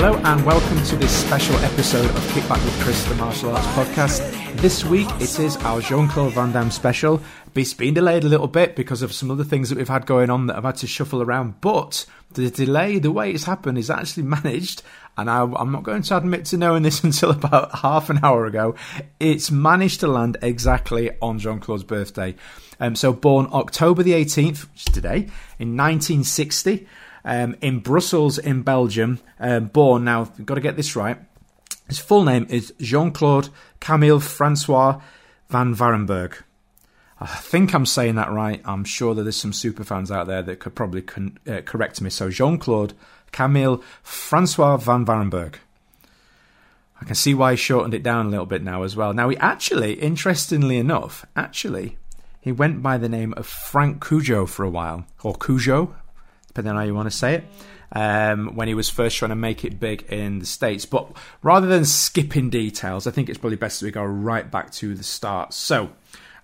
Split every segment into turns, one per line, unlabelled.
Hello and welcome to this special episode of Kickback with Chris, the martial arts podcast. This week it is our Jean Claude Van Damme special. It's been delayed a little bit because of some other things that we've had going on that I've had to shuffle around, but the delay, the way it's happened, is actually managed. And I, I'm not going to admit to knowing this until about half an hour ago. It's managed to land exactly on Jean Claude's birthday. Um, so, born October the 18th, which is today, in 1960 um, in Brussels, in Belgium. Um, born now, got to get this right. His full name is Jean Claude Camille Francois van Varenberg. I think I'm saying that right. I'm sure that there's some super fans out there that could probably con- uh, correct me. So Jean Claude Camille Francois van Varenberg. I can see why he shortened it down a little bit now as well. Now he actually, interestingly enough, actually, he went by the name of Frank Cujo for a while, or Cujo, depending on how you want to say it, um, when he was first trying to make it big in the States. But rather than skipping details, I think it's probably best that we go right back to the start. So,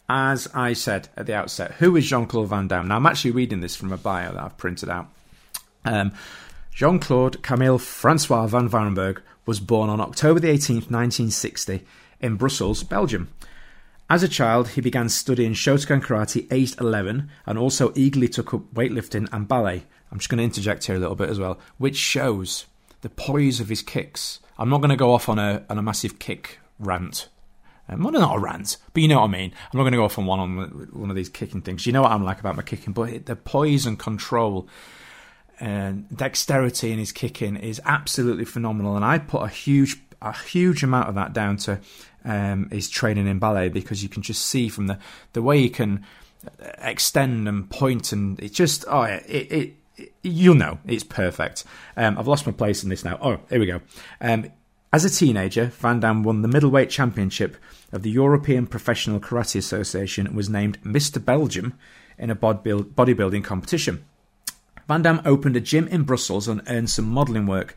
as I said at the outset, who is Jean Claude Van Damme? Now, I'm actually reading this from a bio that I've printed out. Um, Jean Claude Camille Francois van Varenberg was born on October the 18th, 1960, in Brussels, Belgium. As a child, he began studying Shotokan karate aged 11 and also eagerly took up weightlifting and ballet. I'm just going to interject here a little bit as well, which shows the poise of his kicks. I'm not going to go off on a, on a massive kick rant. Um, well, not a rant, but you know what I mean. I'm not going to go off on one on one of these kicking things. You know what I'm like about my kicking, but the poise and control and dexterity in his kicking is absolutely phenomenal. And I put a huge, a huge amount of that down to um, his training in ballet because you can just see from the the way he can extend and point and it just oh it, it you'll know it's perfect. Um, I've lost my place in this now. Oh, here we go. Um, as a teenager, Van Damme won the middleweight championship of the European Professional Karate Association and was named Mr. Belgium in a bodybuilding competition. Van Damme opened a gym in Brussels and earned some modelling work,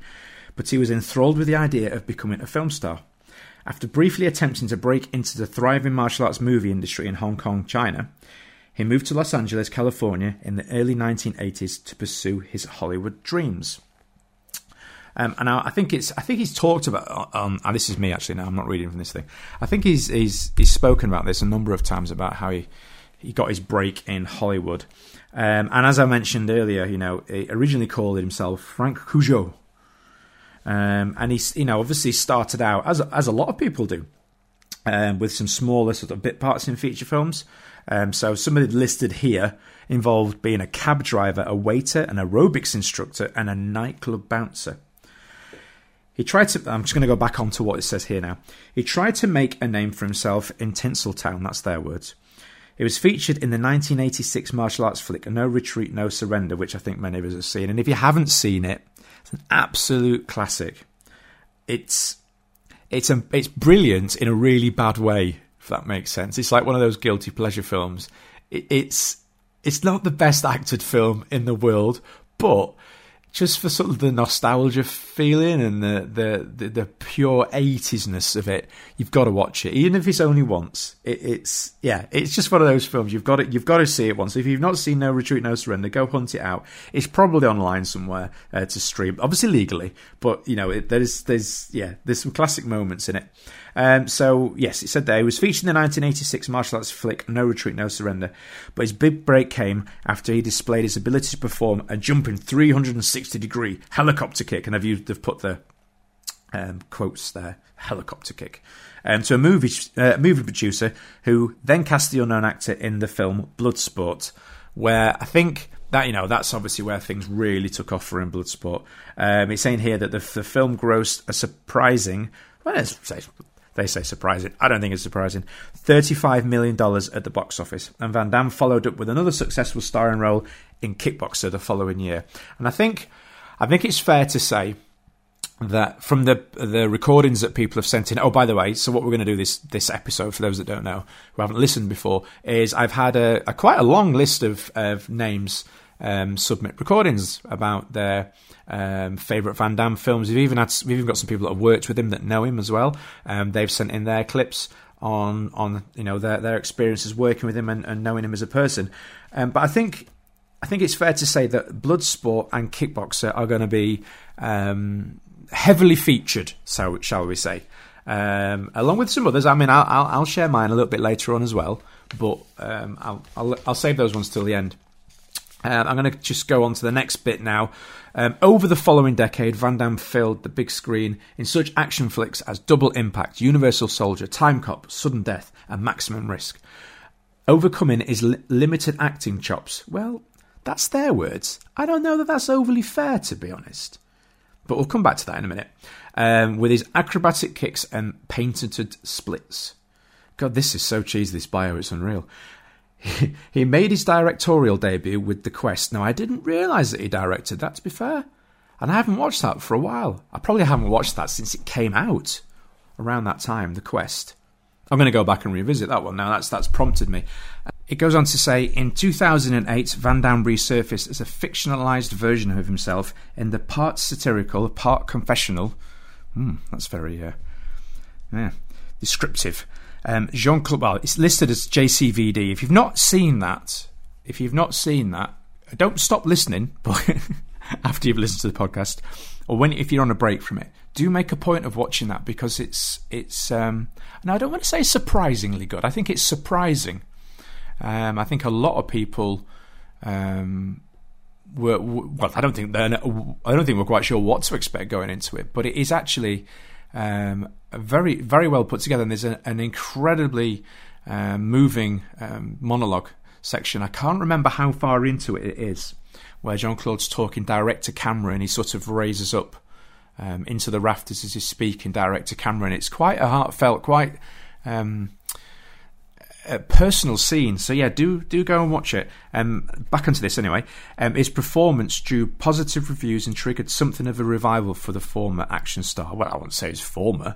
but he was enthralled with the idea of becoming a film star. After briefly attempting to break into the thriving martial arts movie industry in Hong Kong, China, he moved to Los Angeles, California in the early 1980s to pursue his Hollywood dreams. Um, and I, I, think it's I think he's talked about. Um, and this is me actually. Now I'm not reading from this thing. I think he's he's he's spoken about this a number of times about how he he got his break in Hollywood. Um, and as I mentioned earlier, you know, he originally called himself Frank Cujo. Um, and he's, you know, obviously started out as as a lot of people do, um, with some smaller sort of bit parts in feature films. Um, so some of the listed here involved being a cab driver, a waiter, an aerobics instructor, and a nightclub bouncer. He tried to. I'm just going to go back on to what it says here now. He tried to make a name for himself in Tinseltown. That's their words. It was featured in the 1986 martial arts flick No Retreat, No Surrender, which I think many of us have seen. And if you haven't seen it, it's an absolute classic. It's it's a, it's brilliant in a really bad way, if that makes sense. It's like one of those guilty pleasure films. It's it's not the best acted film in the world, but just for sort of the nostalgia feeling and the the the, the pure eightiesness of it, you've got to watch it, even if it's only once. It, it's yeah, it's just one of those films you've got it. You've got to see it once. If you've not seen No Retreat, No Surrender, go hunt it out. It's probably online somewhere uh, to stream, obviously legally, but you know it, there's there's yeah there's some classic moments in it. Um, so, yes, it said there he was featured in the 1986 martial arts flick No Retreat, No Surrender, but his big break came after he displayed his ability to perform a jumping 360 degree helicopter kick. And I've used, they've put the um, quotes there helicopter kick. Um, to a movie, uh, movie producer who then cast the unknown actor in the film Bloodsport, where I think that you know that's obviously where things really took off for him Bloodsport. Um, it's saying here that the, the film grossed a surprising, well, let's say they say surprising. I don't think it's surprising. $35 million at the box office. And Van Damme followed up with another successful starring role in Kickboxer the following year. And I think I think it's fair to say that from the the recordings that people have sent in. Oh, by the way, so what we're going to do this this episode for those that don't know who haven't listened before is I've had a, a quite a long list of of names um, submit recordings about their um, favorite Van Damme films. We've even had we've even got some people that have worked with him that know him as well. Um, they've sent in their clips on on you know their their experiences working with him and, and knowing him as a person. Um, but I think I think it's fair to say that Bloodsport and Kickboxer are going to be um, heavily featured, so shall we say, um, along with some others. I mean, I'll, I'll, I'll, share mine a little bit later on as well, but um, I'll, I'll, I'll save those ones till the end. Uh, I'm going to just go on to the next bit now. Um, over the following decade, Van Damme filled the big screen in such action flicks as Double Impact, Universal Soldier, Time Cop, Sudden Death, and Maximum Risk. Overcoming his li- limited acting chops, well, that's their words. I don't know that that's overly fair, to be honest. But we'll come back to that in a minute. Um, with his acrobatic kicks and patented splits. God, this is so cheesy, this bio, it's unreal. he made his directorial debut with The Quest. Now, I didn't realise that he directed that, to be fair. And I haven't watched that for a while. I probably haven't watched that since it came out around that time, The Quest. I'm going to go back and revisit that one now. That's that's prompted me. It goes on to say in 2008, Van Damme resurfaced as a fictionalized version of himself in the part satirical, part confessional. Hmm, that's very uh, yeah, descriptive. Um, Jean Claude. Well, it's listed as JCVD. If you've not seen that, if you've not seen that, don't stop listening. But after you've listened to the podcast, or when if you're on a break from it, do make a point of watching that because it's it's. Um, and I don't want to say surprisingly good. I think it's surprising. Um, I think a lot of people um, were well. I don't think they're. I don't think we're quite sure what to expect going into it. But it is actually um, very very well put together. And there's a, an incredibly uh, moving um, monologue section. I can't remember how far into it it is, where Jean Claude's talking direct to camera and he sort of raises up um, into the rafters as he's speaking direct to camera, and it's quite a heartfelt, quite um, a personal scene. So yeah, do do go and watch it. Um, back onto this anyway. Um, his performance drew positive reviews and triggered something of a revival for the former action star. Well, I won't say he's former.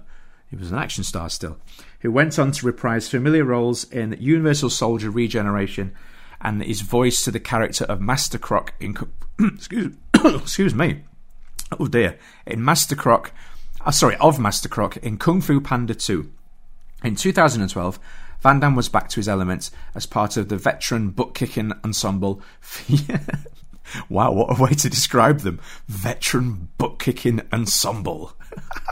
He was an action star still, who went on to reprise familiar roles in Universal Soldier Regeneration and his voice to the character of Master Croc in. excuse, excuse me oh dear, in Master Croc, uh, sorry, of Master Croc in Kung Fu Panda 2. In 2012, Van Damme was back to his elements as part of the veteran butt kicking ensemble. wow, what a way to describe them! Veteran butt kicking ensemble.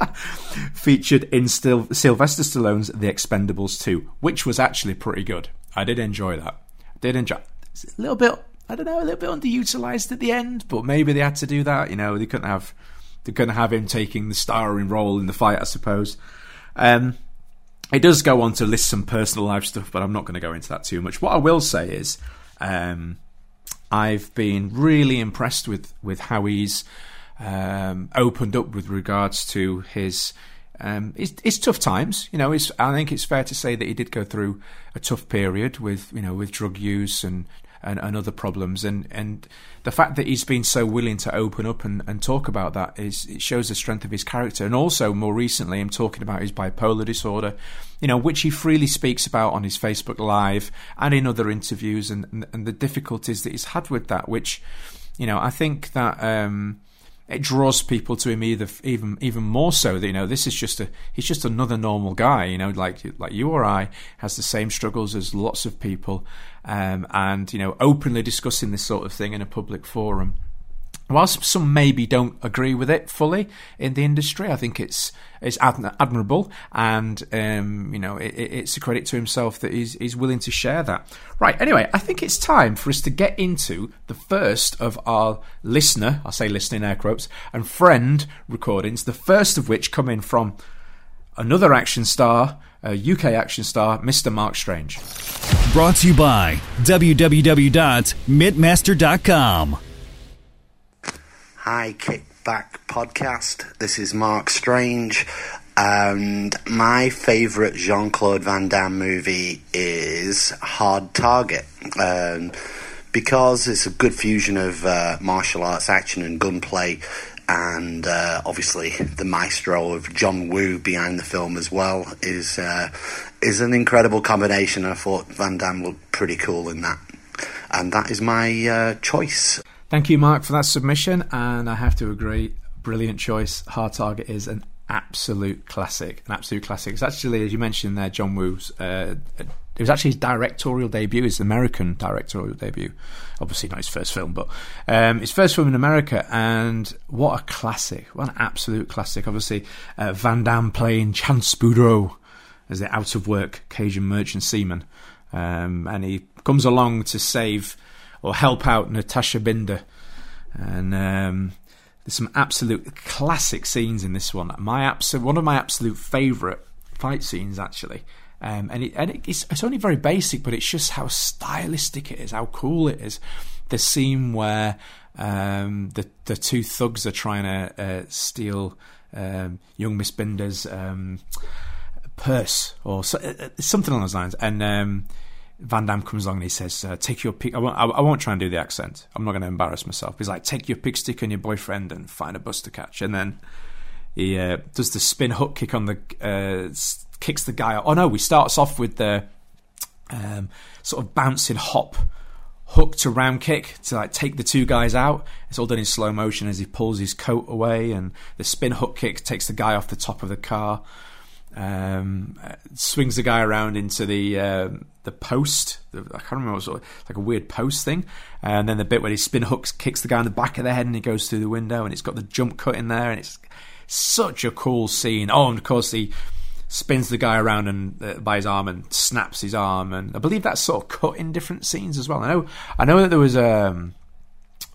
Featured in Sylvester Stallone's The Expendables 2, which was actually pretty good. I did enjoy that. I did enjoy. It's a little bit I don't know, a little bit underutilized at the end, but maybe they had to do that. You know, they couldn't have they couldn't have him taking the starring role in the fight, I suppose. Um, it does go on to list some personal life stuff, but I'm not going to go into that too much. What I will say is, um, I've been really impressed with with how he's um, opened up with regards to his. Um, it's, it's, tough times, you know. I think it's fair to say that he did go through a tough period with, you know, with drug use and and, and other problems. And, and the fact that he's been so willing to open up and, and talk about that is it shows the strength of his character. And also, more recently, him talking about his bipolar disorder, you know, which he freely speaks about on his Facebook Live and in other interviews, and, and, and the difficulties that he's had with that. Which, you know, I think that. Um, it draws people to him either even even more so that you know this is just a he's just another normal guy you know like like you or I has the same struggles as lots of people um, and you know openly discussing this sort of thing in a public forum whilst some maybe don't agree with it fully in the industry, I think it's it's admirable, and um, you know it, it's a credit to himself that he's, he's willing to share that. Right. Anyway, I think it's time for us to get into the first of our listener, I'll say listener in air quotes, and friend recordings. The first of which come in from another action star, a UK action star, Mr. Mark Strange.
Brought to you by www.mitmaster.com.
Hi, Kickback Podcast. This is Mark Strange, and my favourite Jean Claude Van Damme movie is Hard Target. Um, because it's a good fusion of uh, martial arts, action, and gunplay, and uh, obviously the maestro of John Woo behind the film as well is uh, is an incredible combination. I thought Van Damme looked pretty cool in that, and that is my uh, choice.
Thank you, Mark, for that submission. And I have to agree, brilliant choice. Hard Target is an absolute classic. An absolute classic. It's actually, as you mentioned there, John Woo's. Uh, it was actually his directorial debut, his American directorial debut. Obviously, not his first film, but um, his first film in America. And what a classic! What an absolute classic. Obviously, uh, Van Damme playing Chance Boudreaux as the out of work Cajun merchant seaman. Um, and he comes along to save or help out Natasha Binder. And um, there's some absolute classic scenes in this one. My absolute, one of my absolute favourite fight scenes, actually. Um, and it, and it's, it's only very basic, but it's just how stylistic it is, how cool it is. The scene where um, the the two thugs are trying to uh, steal um, young Miss Binder's um, purse or so, uh, uh, something along those lines, and um, Van Damme comes along and he says, uh, "Take your pick." I won't, I, won't try and do the accent. I'm not going to embarrass myself. He's like, "Take your pick stick and your boyfriend and find a bus to catch." And then he uh, does the spin hook kick on the uh, kicks the guy. Out. Oh no, we starts off with the um, sort of bouncing hop hook to round kick to like take the two guys out. It's all done in slow motion as he pulls his coat away, and the spin hook kick takes the guy off the top of the car. Um, swings the guy around into the uh, the post. I can't remember what sort of, like a weird post thing. And then the bit where he spin hooks kicks the guy in the back of the head and he goes through the window and it's got the jump cut in there and it's such a cool scene. Oh, and of course he spins the guy around and uh, by his arm and snaps his arm. And I believe that's sort of cut in different scenes as well. I know I know that there was um,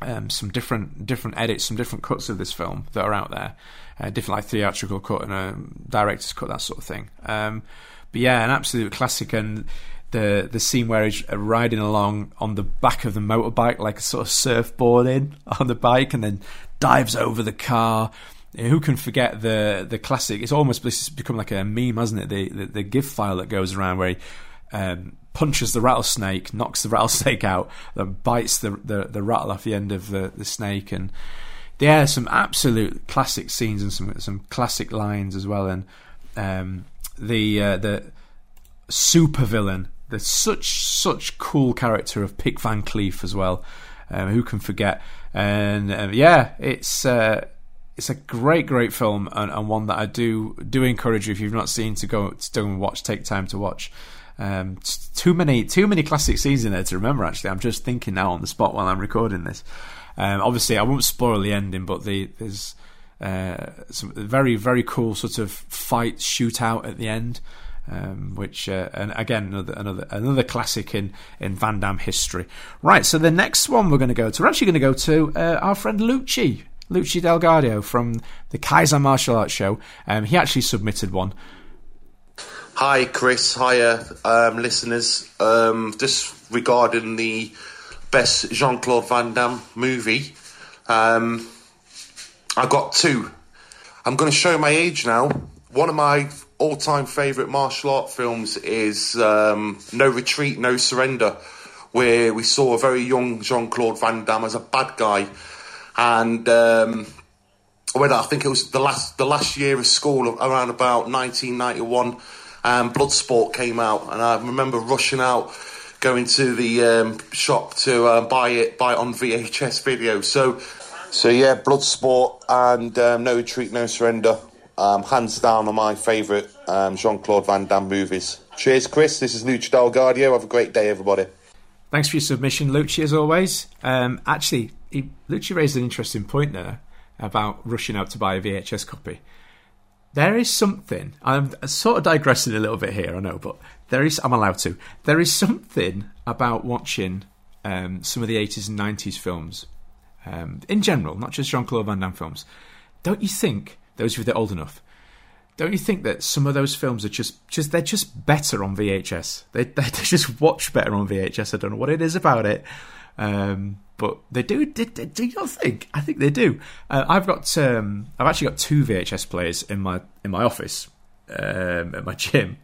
um, some different different edits, some different cuts of this film that are out there uh, different like theatrical cut and a director's cut, that sort of thing. Um, but yeah, an absolute classic and the the scene where he's riding along on the back of the motorbike like a sort of surfboarding on the bike and then dives over the car. Who can forget the the classic? It's almost become like a meme, hasn't it? The the, the GIF file that goes around where he um, punches the rattlesnake, knocks the rattlesnake out, then bites the, the, the rattle off the end of the, the snake, and yeah, some absolute classic scenes and some some classic lines as well. And um, the uh, the super villain, the such such cool character of Pik Van Cleaf as well. Um, who can forget? And uh, yeah, it's. Uh, it's a great, great film, and, and, one that I do do encourage you if you've not seen to go to go and watch. Take time to watch. Um, too many, too many classic scenes in there to remember. Actually, I'm just thinking now on the spot while I'm recording this. Um, obviously, I won't spoil the ending, but the, there's uh, some very very cool sort of fight shootout at the end. Um, which uh, and again another another another classic in in Van Damme history. Right, so the next one we're going to go to, we're actually going to go to uh, our friend Lucci, Lucci Delgado from the Kaiser Martial Arts Show. Um, he actually submitted one.
Hi, Chris. Hiya, um, listeners. Um, just regarding the best Jean Claude Van Damme movie. Um, I got two. I'm going to show my age now. One of my all time favourite martial art films is um, No Retreat, No Surrender, where we saw a very young Jean Claude Van Damme as a bad guy. And um, when I think it was the last the last year of school, around about 1991, um, Bloodsport came out, and I remember rushing out going to the um, shop to uh, buy it, buy it on VHS video. So, so yeah, Bloodsport and um, No Retreat, No Surrender, um, hands down are my favourite um, Jean Claude Van Damme movies. Cheers, Chris. This is Lucha Delgado. Have a great day, everybody.
Thanks for your submission, Lucci, as always. Um, actually, he, Lucci raised an interesting point there about rushing out to buy a VHS copy. There is something. I'm sort of digressing a little bit here, I know, but there is. I'm allowed to. There is something about watching um, some of the 80s and 90s films um, in general, not just Jean Claude Van Damme films. Don't you think those of you that are old enough? Don't you think that some of those films are just, just they're just better on VHS? They, they, they just watch better on VHS. I don't know what it is about it, um, but they do. Do, do you not think? I think they do. Uh, I've got um, I've actually got two VHS players in my in my office um, at my gym.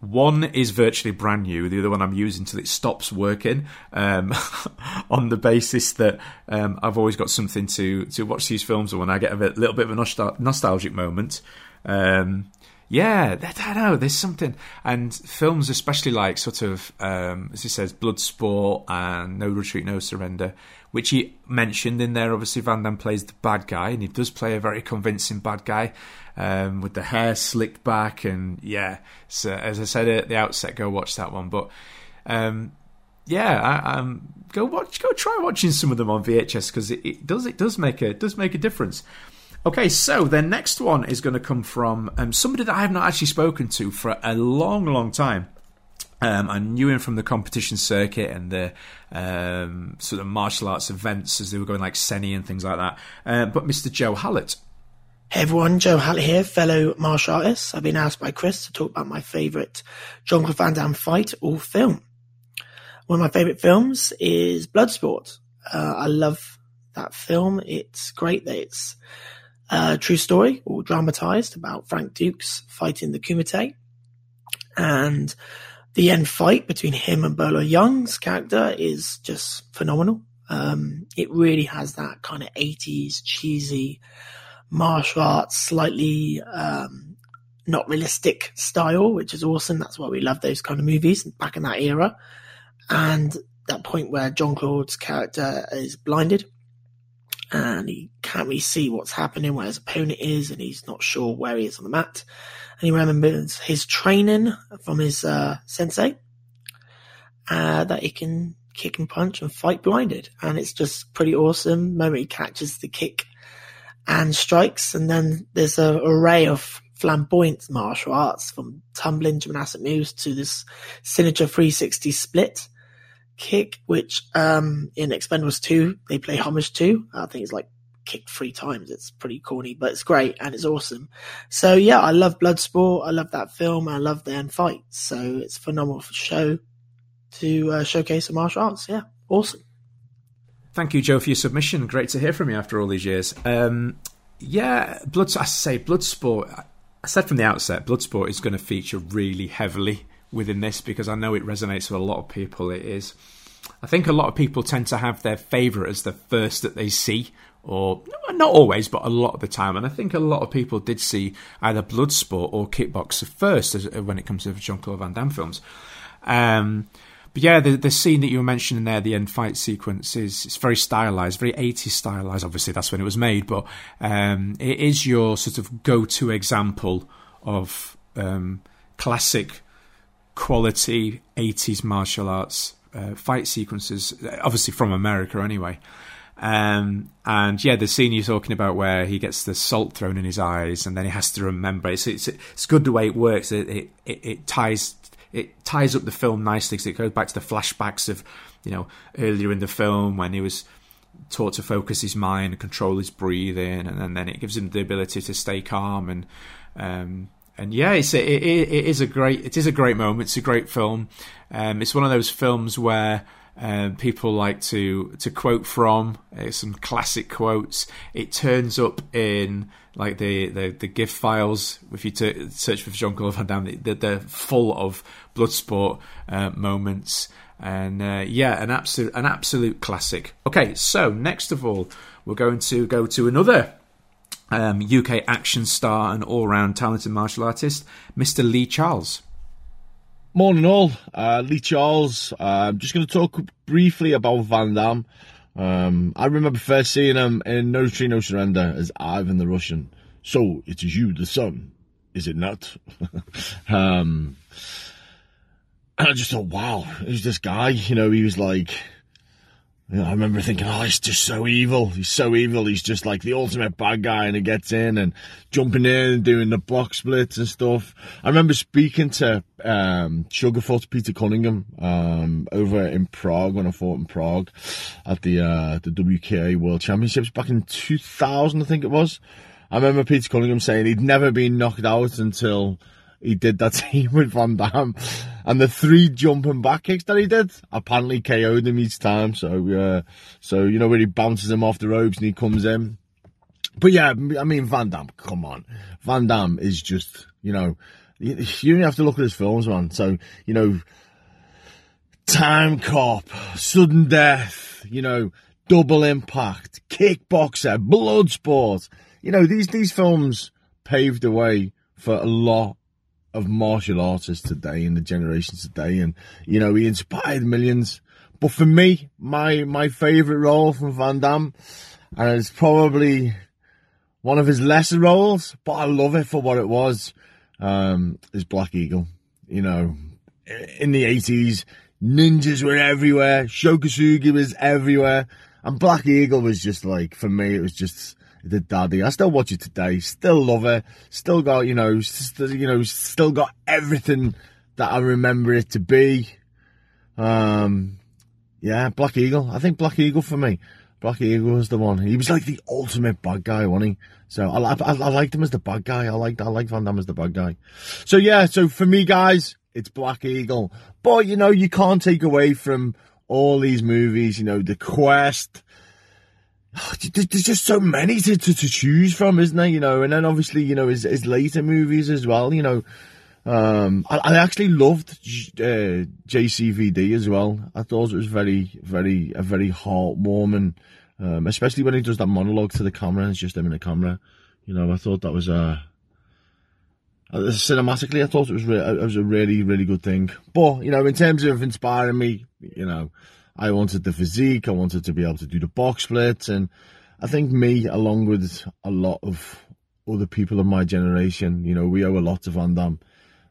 One is virtually brand new. The other one I'm using till it stops working, um, on the basis that um, I've always got something to to watch these films. And when I get a bit, little bit of a nostal- nostalgic moment, um, yeah, I know. There's something, and films, especially like sort of, um, as he says, Bloodsport and No Retreat, No Surrender, which he mentioned in there. Obviously, Van Damme plays the bad guy, and he does play a very convincing bad guy um, with the hair slicked back, and yeah. So as I said at the outset, go watch that one. But um, yeah, I, um, go watch, go try watching some of them on VHS because it, it does it does make a does make a difference. Okay, so the next one is going to come from um, somebody that I have not actually spoken to for a long, long time. Um, I knew him from the competition circuit and the um, sort of martial arts events as they were going, like Seni and things like that. Uh, but Mr. Joe Hallett.
Hey everyone, Joe Hallett here, fellow martial artist. I've been asked by Chris to talk about my favourite Jean Claude Van Damme fight or film. One of my favourite films is Bloodsport. Uh, I love that film. It's great that it's a true story or dramatized about Frank Dux fighting the Kumite. And the end fight between him and Bolo Yeung's character is just phenomenal. Um, it really has that kind of 80s cheesy martial arts, slightly um, not realistic style, which is awesome. That's why we love those kind of movies back in that era. And that point where John Claude's character is blinded and he can't really see what's happening, where his opponent is, and he's not sure where he is on the mat. And he remembers his training from his uh, sensei uh, that he can kick and punch and fight blinded. And it's just pretty awesome. Moment he catches the kick and strikes, and then there's an array of flamboyant martial arts from tumbling gymnastic moves to this signature 360 split kick, which um, in Expendables 2 they play homage to. I think it's like kicked three times. It's pretty corny, but it's great and it's awesome. So yeah, I love Bloodsport. I love that film. I love the end fight. So it's a phenomenal show to uh, showcase the martial arts. Yeah, awesome.
Thank you, Joe, for your submission. Great to hear from you after all these years. Um, yeah, blood. I say Bloodsport. I said from the outset, Bloodsport is going to feature really heavily within this because I know it resonates with a lot of people. It is. I think a lot of people tend to have their favourite as the first that they see, or not always, but a lot of the time. And I think a lot of people did see either Bloodsport or Kickboxer first as, when it comes to Jean Claude Van Damme films. Um, but yeah, the the scene that you were mentioning there, the end fight sequence, is it's very stylized, very 80s stylized. Obviously, that's when it was made, but um, it is your sort of go to example of um, classic quality 80s martial arts uh, fight sequences, obviously from America anyway. Um, and yeah, the scene you're talking about where he gets the salt thrown in his eyes, and then he has to remember. It's it's, it's good the way it works. It it, it ties it ties up the film nicely because it goes back to the flashbacks of you know earlier in the film when he was taught to focus his mind and control his breathing, and, and then it gives him the ability to stay calm and um, and yeah, it's a, it, it is a great it is a great moment. It's a great film. Um, it's one of those films where uh, people like to to quote from uh, some classic quotes. It turns up in like the the, the GIF files if you t- search for Jean Claude. They're, they're full of bloodsport uh, moments, and uh, yeah, an absolute an absolute classic. Okay, so next of all, we're going to go to another um, UK action star and all round talented martial artist, Mr. Lee Charles.
Morning, all. Uh, Lee Charles. Uh, I'm just going to talk briefly about Van Damme. Um, I remember first seeing him in No Retreat, No Surrender as Ivan the Russian. So, it is you, the son, is it not? um, and I just thought, wow, who's this guy? You know, he was like I remember thinking, oh, he's just so evil. He's so evil. He's just like the ultimate bad guy, and he gets in and jumping in and doing the box splits and stuff. I remember speaking to um, Sugarfoot Peter Cunningham um, over in Prague when I fought in Prague at the uh, the WKA World Championships back in 2000, I think it was. I remember Peter Cunningham saying he'd never been knocked out until he did that team with Van Damme. And the three jumping back kicks that he did apparently KO'd him each time. So, uh, so you know, where he bounces him off the ropes and he comes in. But yeah, I mean, Van Damme, come on. Van Damme is just, you know, you, you only have to look at his films, man. So, you know, Time Cop, Sudden Death, you know, Double Impact, Kickboxer, Bloodsport. You know, these, these films paved the way for a lot of martial artists today and the generations today, and you know he inspired millions. But for me, my my favourite role from Van Damme, and it's probably one of his lesser roles, but I love it for what it was, um, is Black Eagle. You know, in the eighties, ninjas were everywhere, Sho Kosugi was everywhere, and Black Eagle was just like for me, it was just the daddy. I still watch it today. Still love it. Still got you know, still, you know, still got everything that I remember it to be. Um, yeah, Black Eagle. I think Black Eagle for me. Black Eagle was the one. He was like the ultimate bad guy, wasn't he? So I, I, I liked him as the bad guy. I liked I liked Van Damme as the bad guy. So yeah, so for me, guys, it's Black Eagle. But you know, you can't take away from all these movies. You know, The Quest. There's just so many to, to, to choose from, isn't there? You know, and then obviously, you know, his, his later movies as well. You know, um, I, I, actually loved uh, JCVD as well. I thought it was very, very, a very heartwarming, um, especially when he does that monologue to the camera. It's just him in the camera. You know, I thought that was a. Uh, cinematically, I thought it was re- it was a really, really good thing. But you know, in terms of inspiring me, you know, I wanted the physique, I wanted to be able to do the box splits, and I think me, along with a lot of other people of my generation, you know, we owe a lot to Van Damme.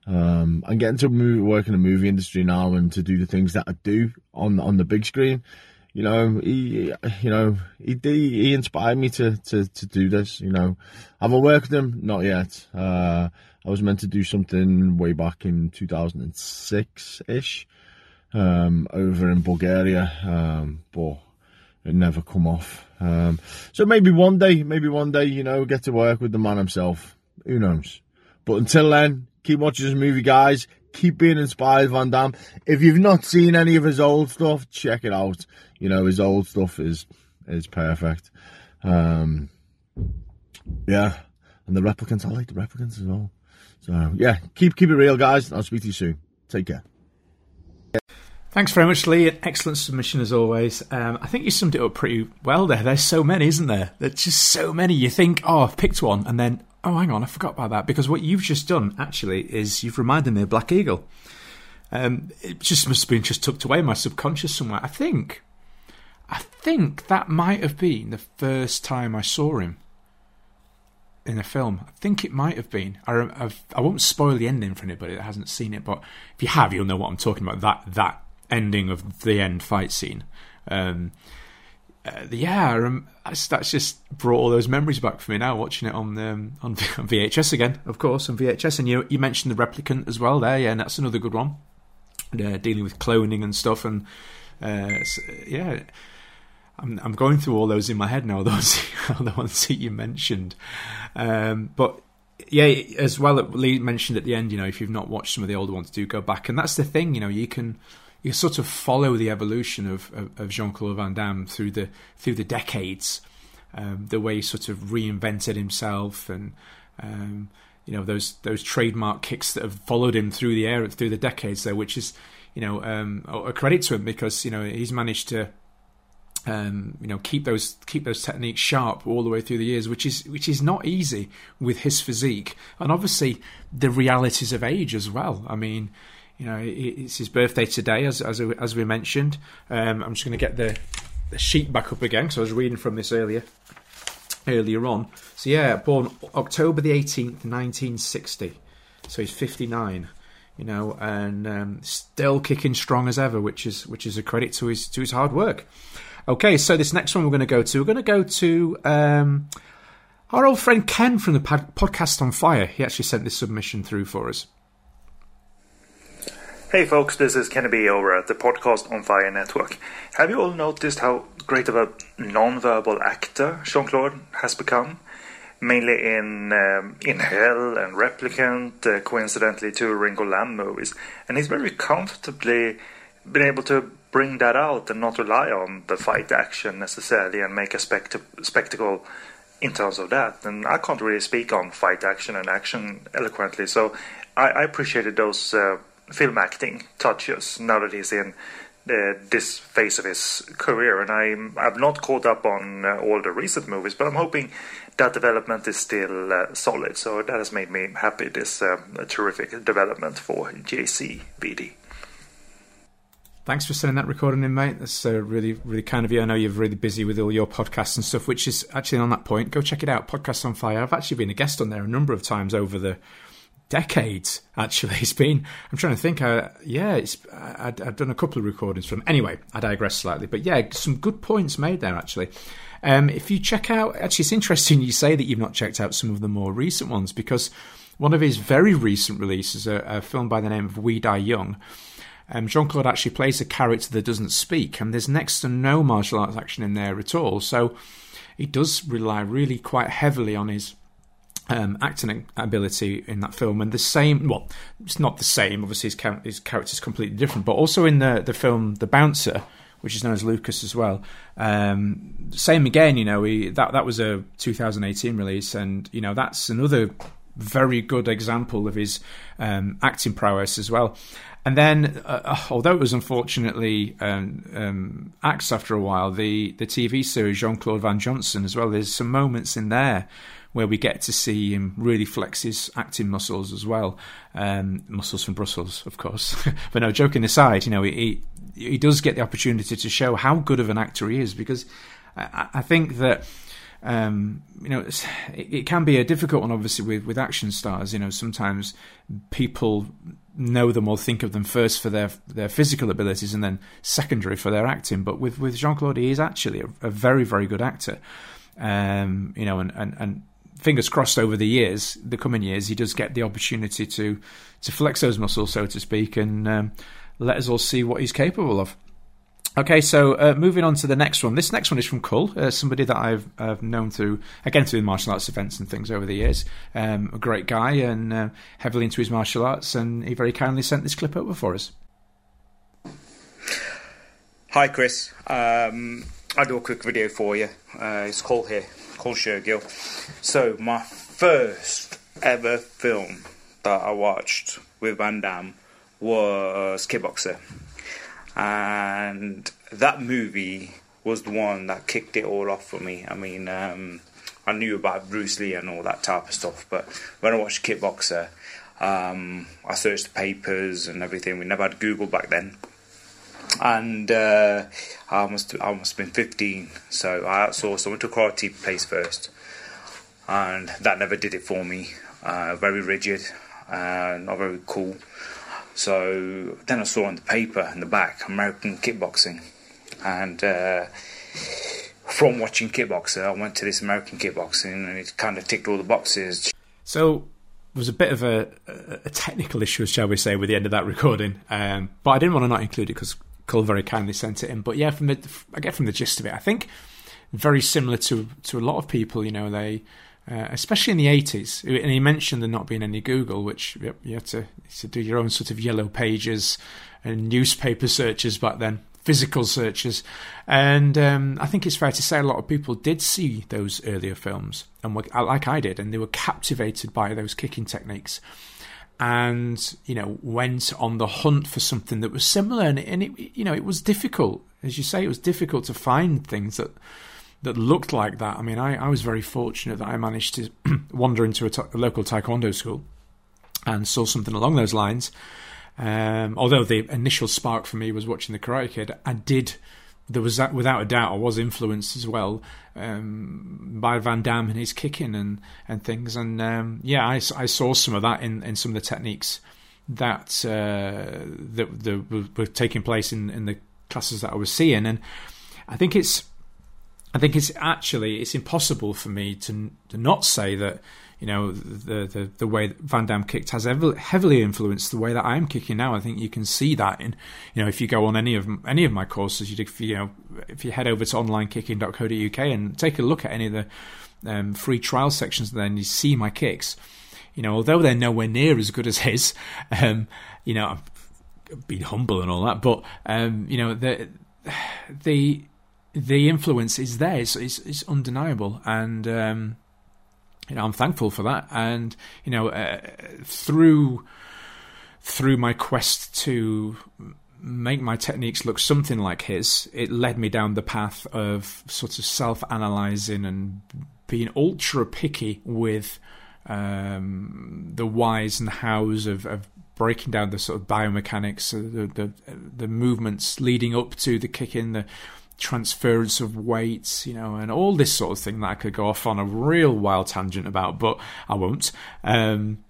Um, I'm getting to move, work in the movie industry now and to do the things that I do on on the big screen. You know, he, you know, he he inspired me to, to, to do this. You know, have I worked with him? Not yet. Uh, I was meant to do something way back in 2006 ish, um, over in Bulgaria, um, but it never come off. Um, so maybe one day, maybe one day, you know, get to work with the man himself. Who knows? But until then, keep watching this movie, guys. Keep being inspired, Van Damme. If you've not seen any of his old stuff, check it out. You know, his old stuff is is perfect. Um, yeah, and the replicants, I like the replicants as well. So yeah, keep keep it real, guys. I'll speak to you soon. Take care.
Thanks very much, Lee. An excellent submission as always. Um, I think you summed it up pretty well there. There's so many, isn't there? There's just so many. You think, oh, I've picked one, and then, oh, hang on, I forgot about that. Because what you've just done, actually, is you've reminded me of Black Eagle. Um, it just must have been just tucked away in my subconscious somewhere. I think, I think that might have been the first time I saw him in a film. I think it might have been. I, I've, I won't spoil the ending for anybody that hasn't seen it, but if you have, you'll know what I'm talking about. That that ending of the end fight scene. Um, uh, yeah, um, that's, just brought all those memories back for me now. Watching it on um, on, on VHS again, of course, on VHS. And you you mentioned the replicant as well there, yeah, and that's another good one. Uh, dealing with cloning and stuff, and uh, so, yeah. I'm, I'm going through all those in my head now. Those the ones that you mentioned, um, but yeah, as well. Lee mentioned at the end, you know, if you've not watched some of the older ones, do go back. And that's the thing, you know, you can you sort of follow the evolution of, of, of Jean Claude Van Damme through the through the decades, um, the way he sort of reinvented himself, and um, you know those those trademark kicks that have followed him through the air through the decades there, which is you know um, a credit to him because you know he's managed to um, you know keep those keep those techniques sharp all the way through the years, which is which is not easy with his physique, and obviously the realities of age as well. I mean, you know, it's his birthday today, as as, as we mentioned. Um, I'm just going to get the, the sheet back up again because I was reading from this earlier earlier on. So yeah, born October the 18th, 1960. So he's 59. You know, and um, still kicking strong as ever, which is which is a credit to his to his hard work. Okay, so this next one we're going to go to, we're going to go to um, our old friend Ken from the podcast on Fire. He actually sent this submission through for us.
Hey folks, this is Kennedy over at the Podcast on Fire Network. Have you all noticed how great of a non-verbal actor Jean Claude has become? Mainly in um, in Hell and Replicant, uh, coincidentally two Ringo Lam movies, and he's very comfortably been able to bring that out and not rely on the fight action necessarily and make a spect- spectacle in terms of that. And I can't really speak on fight action and action eloquently, so I, I appreciated those. Uh, film acting touches now that he's in uh, this phase of his career, and I'm I've not caught up on uh, all the recent movies, but I'm hoping that development is still uh, solid. So that has made me happy. This um, terrific development for JCVD.
Thanks for sending that recording in, mate. That's uh, really, really kind of you. I know you're really busy with all your podcasts and stuff, which is actually on that point. Go check it out, Podcasts on Fire. I've actually been a guest on there a number of times over the decades. Actually, it's been. I'm trying to think. Uh, yeah, it's. I, have done a couple of recordings from. Anyway, I digress slightly, but yeah, some good points made there. Actually, um, if you check out, actually, it's interesting you say that you've not checked out some of the more recent ones because one of his very recent releases, a, a film by the name of We Die Young um, Jean Claude actually plays a character that doesn't speak, and there's next to no martial arts action in there at all. So he does rely really quite heavily on his um, acting ability in that film, and the same. Well, it's not the same. Obviously, his, his character is completely different, but also in the the film The Bouncer, which is known as Lukas as well. Um, same again, you know, he, that that was a 2018 release, and you know that's another very good example of his um, acting prowess as well. And then, uh, uh, although it was unfortunately um, um, axed after a while, the, the TV series Jean Claude Van Johnson as well, there's some moments in there where we get to see him really flex his acting muscles as well. Um, muscles from Brussels, of course. but no, joking aside, you know, he, he does get the opportunity to show how good of an actor he is because I, I think that um, you know, it, it, can be a difficult one, obviously, with, with action stars. You know, sometimes people know them or think of them first for their their physical abilities and then secondary for their acting. But with, with Jean Claude, he is actually a, a, very, very good actor. Um, you know, and, and, and fingers crossed over the years, the coming years, he does get the opportunity to to flex those muscles, so to speak, and um, let us all see what he's capable of. Okay, so uh, moving on to the next one. This next one is from Cull, uh, somebody that I've, I've known through, again, through martial arts events and things over the years. Um, a great guy and uh, heavily into his martial arts, and he very kindly sent this clip over for us.
Hi, Chris. Um, I'll do a quick video for you. Uh, it's Cull here, Cull Shergill. So, my first ever film that I watched with Van Damme was Kickboxer and that movie was the one that kicked it all off for me. I mean, um, I knew about Bruce Lee and all that type of stuff, but when I watched Kickboxer, um, I searched the papers and everything. We never had Google back then, and uh, I must I must have been 15, so I outsourced. I went to a karate place first, and that never did it for me. Uh, very rigid, uh, not very cool. So then I saw on the paper in the back American kickboxing, and uh, from watching kickboxer, I went to this American kickboxing, and it kind of ticked all the boxes.
So there was a bit of a, a, technical issue, shall we say, with the end of that recording, um, but I didn't want to not include it because Cull very kindly sent it in. But yeah, from the I get from the gist of it, I think very similar to to a lot of people. You know, they uh, especially in the 80s. And he mentioned there not being any Google, which yep, you had to, to do your own sort of yellow pages and newspaper searches back then, physical searches. And um, I think it's fair to say a lot of people did see those earlier films, and were, like I did, and they were captivated by those kicking techniques. And you know, went on the hunt for something that was similar, and, and it, you know, it was difficult, as you say, it was difficult to find things that that looked like that. I mean, I, I was very fortunate that I managed to wander into a, ta- a, local taekwondo school and saw something along those lines. Um, although the initial spark for me was watching the Karate Kid, I did. There was that, without a doubt, I was influenced as well um, by Van Damme and his kicking and, and things. And um, yeah, I, I saw some of that in, in some of the techniques that uh, that, that were taking place in, in the classes that I was seeing. And I think it's I think it's actually it's impossible for me to, to not say that you know the the, the way Van Damme kicked has heavily influenced the way that I'm kicking now. I think you can see that in you know if you go on any of any of my courses, you you know if you head over to onlinekicking.co.uk and take a look at any of the um, free trial sections, then you see my kicks. You know, although they're nowhere near as good as his, um, you know, being humble and all that, but um, you know the the the influence is there. It's, it's, it's undeniable, and um, you know I'm thankful for that. And you know uh, through through my quest to make my techniques look something like his, it led me down the path of sort of self analyzing and being ultra picky with um, the whys and hows of, of, breaking down the sort of biomechanics, uh, the, the, the movements leading up to the kick in, the transference of weights, you know, and all this sort of thing that I could go off on a real wild tangent about, but I won't. Um,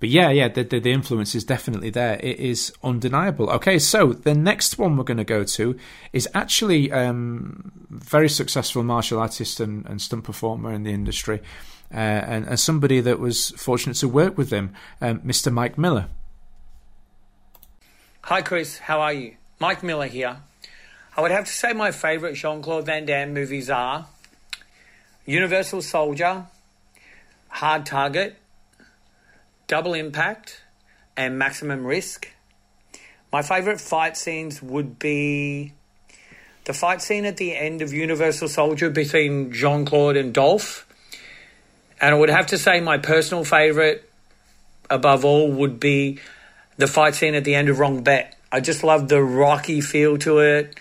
but yeah, yeah, the, the, the influence is definitely there. It is undeniable. Okay, so the next one we're going to go to is actually um, very successful martial artist and, and stunt performer in the industry, uh, and, and, somebody that was fortunate to work with him, um, Mr. Mike Miller.
Hi, Chris. How are you? Mike Miller here. I would have to say my favourite Jean Claude Van Damme movies are Universal Soldier, Hard Target, Double Impact, and Maximum Risk. My favourite fight scenes would be the fight scene at the end of Universal Soldier between Jean Claude and Dolph. And I would have to say my personal favourite above all would be the fight scene at the end of Wrong Bet. I just love the rocky feel to it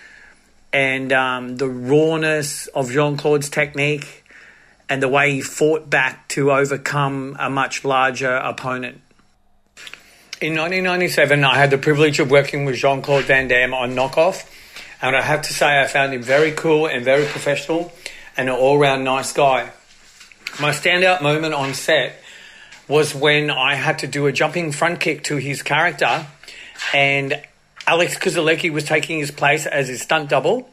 and um, the rawness of Jean Claude's technique and the way he fought back to overcome a much larger opponent. In 1997, I had the privilege of working with Jean Claude Van Damme on Knockoff, and I have to say, I found him very cool and very professional and an all round nice guy. My standout moment on set was when I had to do a jumping front kick to his character, and Alex Kuzalecki was taking his place as his stunt double.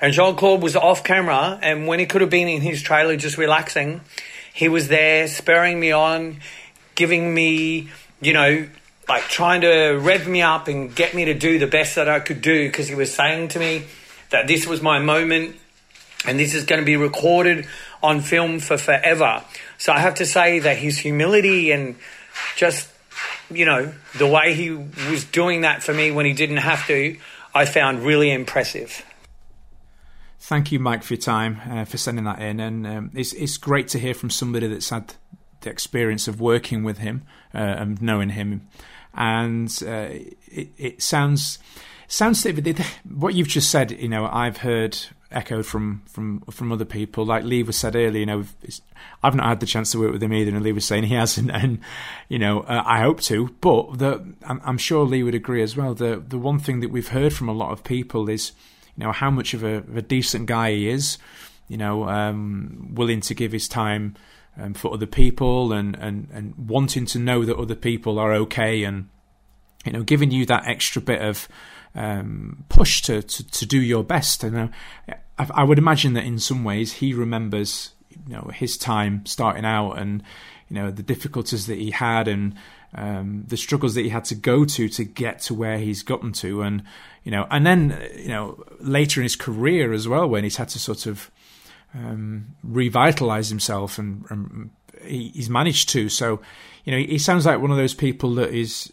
And Jean Claude was off camera, and when he could have been in his trailer just relaxing, he was there spurring me on, giving me, you know, like trying to rev me up and get me to do the best that I could do because he was saying to me that this was my moment and this is going to be recorded on film for forever. So I have to say that his humility and just, you know, the way he was doing that for me when he didn't have to, I found really impressive
thank you, Mike, for your time, uh, for sending that in. And um, it's it's great to hear from somebody that's had the experience of working with him uh, and knowing him. And uh, it, it sounds sounds what you've just said. You know, I've heard echoed from from from other people. Like Lee was said earlier, you know, I've not had the chance to work with him either, and Lee was saying he hasn't, and you know, uh, I hope to. But the, I'm, I'm, sure Lee would agree as well. The the one thing that we've heard from a lot of people is you know how much of a, of a decent guy he is. You know, um, willing to give his time um, for other people and, and, and wanting to know that other people are okay and you know giving you that extra bit of um, push to, to, to do your best. And uh, I, I would imagine that in some ways he remembers you know his time starting out and you know the difficulties that he had and um, the struggles that he had to go to to get to where he's gotten to, and you know, and then you know later in his career as well, when he's had to sort of um, revitalize himself, and, and he, he's managed to. So, you know, he sounds like one of those people that is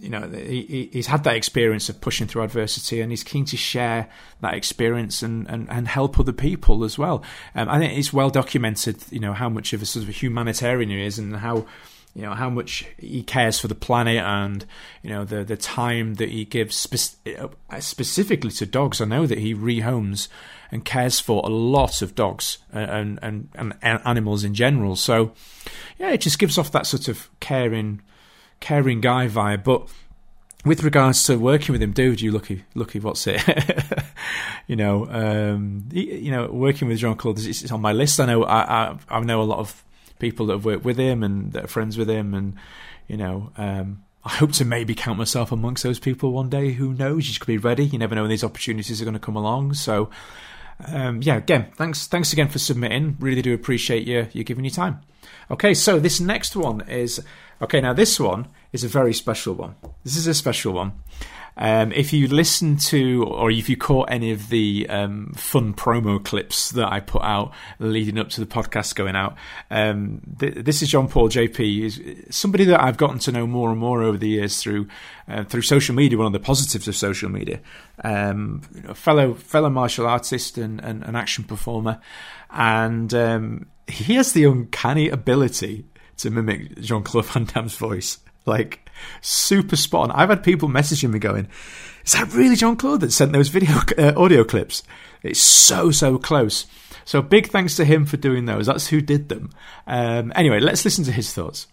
you know he, he's had that experience of pushing through adversity and he's keen to share that experience and, and, and help other people as well um, I think it's well documented you know how much of a sort of a humanitarian he is and how you know how much he cares for the planet and you know the the time that he gives spe- uh, specifically to dogs. I know that he rehomes and cares for a lot of dogs and, and and, and animals in general. So yeah, it just gives off that sort of caring caring guy vibe. But with regards to working with him, dude, you lucky, lucky, what's it? you know, um, you know, working with Jean Claude is on my list. I know, I, I, I know a lot of people that have worked with him and that are friends with him, and you know, um, I hope to maybe count myself amongst those people one day. Who knows? You could be ready. You never know when these opportunities are going to come along. So, um, yeah, again, thanks, thanks again for submitting. Really do appreciate you you giving your time. Okay, so this next one is okay. Now this one is a very special one. This is a special one. Um, if you listen to or if you caught any of the um, fun promo clips that I put out leading up to the podcast going out, um, th- this is John Paul JP. He's somebody that I've gotten to know more and more over the years through uh, through social media. One of the positives of social media, um, you know, fellow fellow martial artist and, and, and action performer, and um, he has the uncanny ability to mimic Jean Claude Van Damme's voice. Like super spot on. I've had people messaging me going, is that really Jean Claude that sent those video uh, audio clips? It's so so close. So big thanks to him for doing those. That's who did them. Um, anyway, let's listen to his thoughts.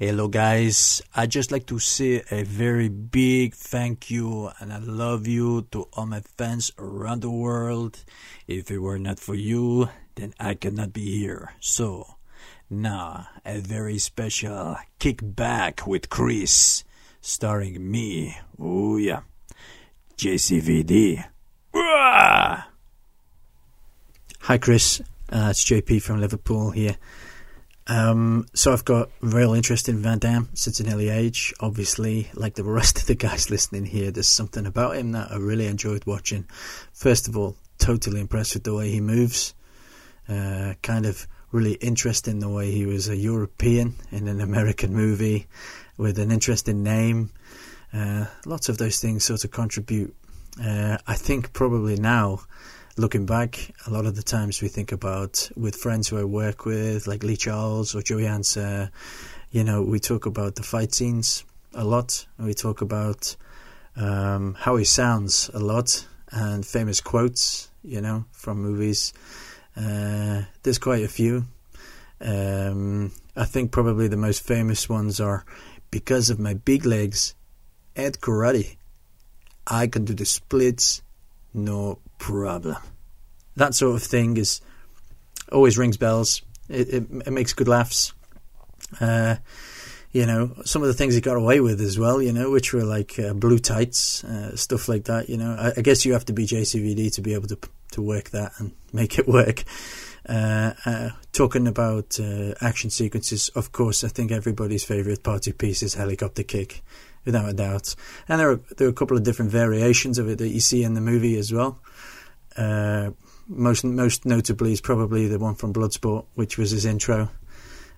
Hello, guys. i just like to say a very big thank you and I love you to all my fans around the world. If it were not for you, then I could not be here. So, now, a very special kickback with Chris, starring me. Oh, yeah. JCVD. Hi, Chris. Uh, it's JP from Liverpool here. Um, so I've got real interest in Van Damme since an early age. Obviously, like the rest of the guys listening here, there's something about him that I really enjoyed watching. First of all, totally impressed with the way he moves. Uh, kind of really interesting the way he was a European in an American movie with an interesting name. Uh, lots of those things sort of contribute. Uh, I think probably now looking back, a lot of the times we think about with friends who I work with, like Lee Charles or Joey Ansah, you know, we talk about the fight scenes a lot. and We talk about um, how he sounds a lot and famous quotes, you know, from movies. Uh, there's quite a few. Um, I think probably the most famous ones are because of my big legs Ed karate. I can do the splits, no problem. That sort of thing is always rings bells. It, it, it makes good laughs. Uh, you know, some of the things he got away with as well, you know, which were like uh, blue tights, uh, stuff like that, you know. I, I, guess you have to be JCVD to be able to to work that and make it work. Uh, uh talking about uh, action sequences, of course, I think everybody's favourite party piece is Helicopter Kick, without a doubt. And there are, there are a couple of different variations of it that you see in the movie as well. Uh, most most notably is probably the one from Bloodsport, which was his intro.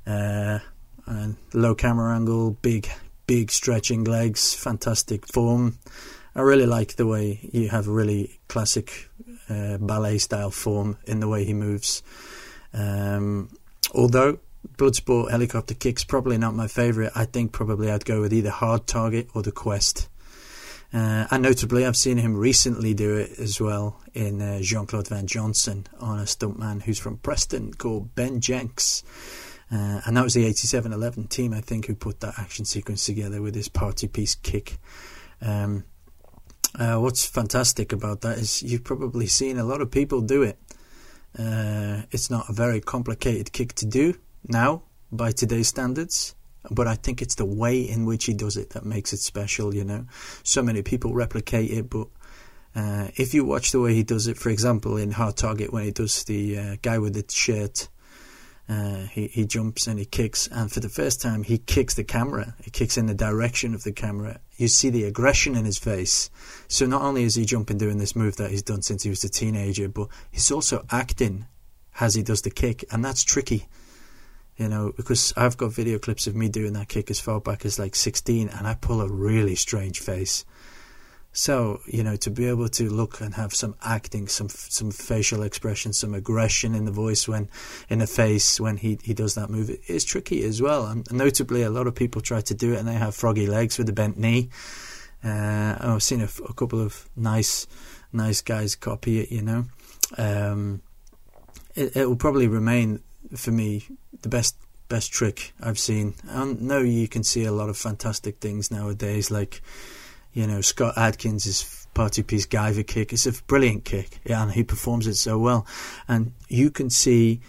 Uh, and low camera angle, big big stretching legs, fantastic form. I really like the way you have really classic uh, ballet style form in the way he moves. Um, although Bloodsport helicopter kicks probably not my favourite. I think probably I'd go with either Hard Target or The Quest. Uh, and notably, I've seen him recently do it as well in uh, Jean Claude Van Johnson on a stuntman who's from Preston called Ben Jenks. Uh, and that was the 8711 team, I think, who put that action sequence together with his party piece kick. Um, uh, what's fantastic about that is you've probably seen a lot of people do it. Uh, it's not a very complicated kick to do now by today's standards but I think it's the way in which he does it that makes it special. You know, so many people replicate it, but uh, if you watch the way he does it, for example, in Hard Target when he does the uh, guy with the shirt, uh, he he jumps and he kicks, and for the first time he kicks the camera. He kicks in the direction of the camera. You see the aggression in his face. So not only is he jumping doing this move that he's done since he was a teenager, but he's also acting as he does the kick, and that's tricky you know, because I've got video clips of me doing that kick as far back as like 16 and I pull a really strange face. So, you know, to be able to look and have some acting, some some facial expression, some aggression in the voice when, in the face when he, he does that move, it's tricky as well. And notably, a lot of people try to do it and they have froggy legs with a bent knee. Uh, I've seen a, a, couple of nice nice guys copy it, you know. Um, it, it will probably remain for me the best best trick I've seen. I know you can see a lot of fantastic things nowadays, like you know Scott Adkins' party piece Guyver kick. It's a brilliant kick, yeah, and he performs it so well. And you can see.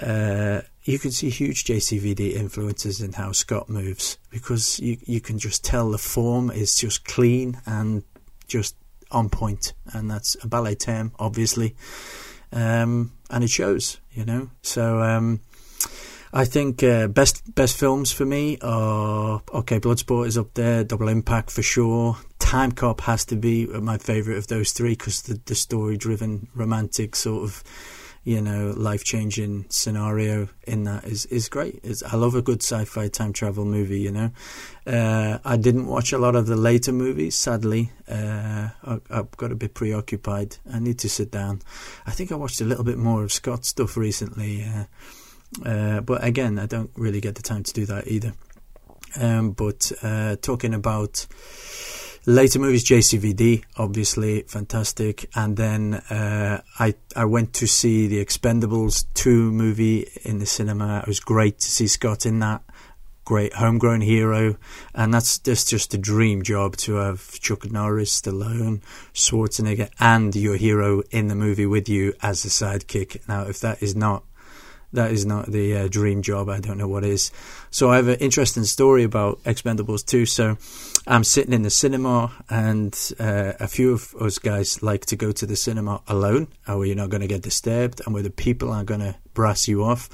Uh, you can see huge JCVD influences in how Scott moves because you you can just tell the form is just clean and just on point, and that's a ballet term, obviously, um, and it shows, you know. So um, I think uh, best best films for me are okay. Bloodsport is up there. Double Impact for sure. Timecop has to be my favourite of those three because the the story driven, romantic sort of you know life changing scenario in that is is great. It's, I love a good sci fi time travel movie. You know, uh, I didn't watch a lot of the later movies. Sadly, uh, I, have got a bit preoccupied. I need to sit down. I think I watched a little bit more of Scott's stuff recently. Uh, uh, but again, I don't really get the time to do that either. Um, but uh, talking about Later movies, JCVD, obviously fantastic, and then uh, I I went to see the Expendables two movie in the cinema. It was great to see Scott in that great homegrown hero, and that's that's just a dream job to have Chuck Norris, Stallone, Schwarzenegger, and your hero in the movie with you as a sidekick. Now, if that is not that is not the uh, dream job. I don't know what is. So I have an interesting story about Expendables 2. So I'm sitting in the cinema, and uh, a few of us guys like to go to the cinema alone, where you're not going to get disturbed, and where the people aren't going to brass you off.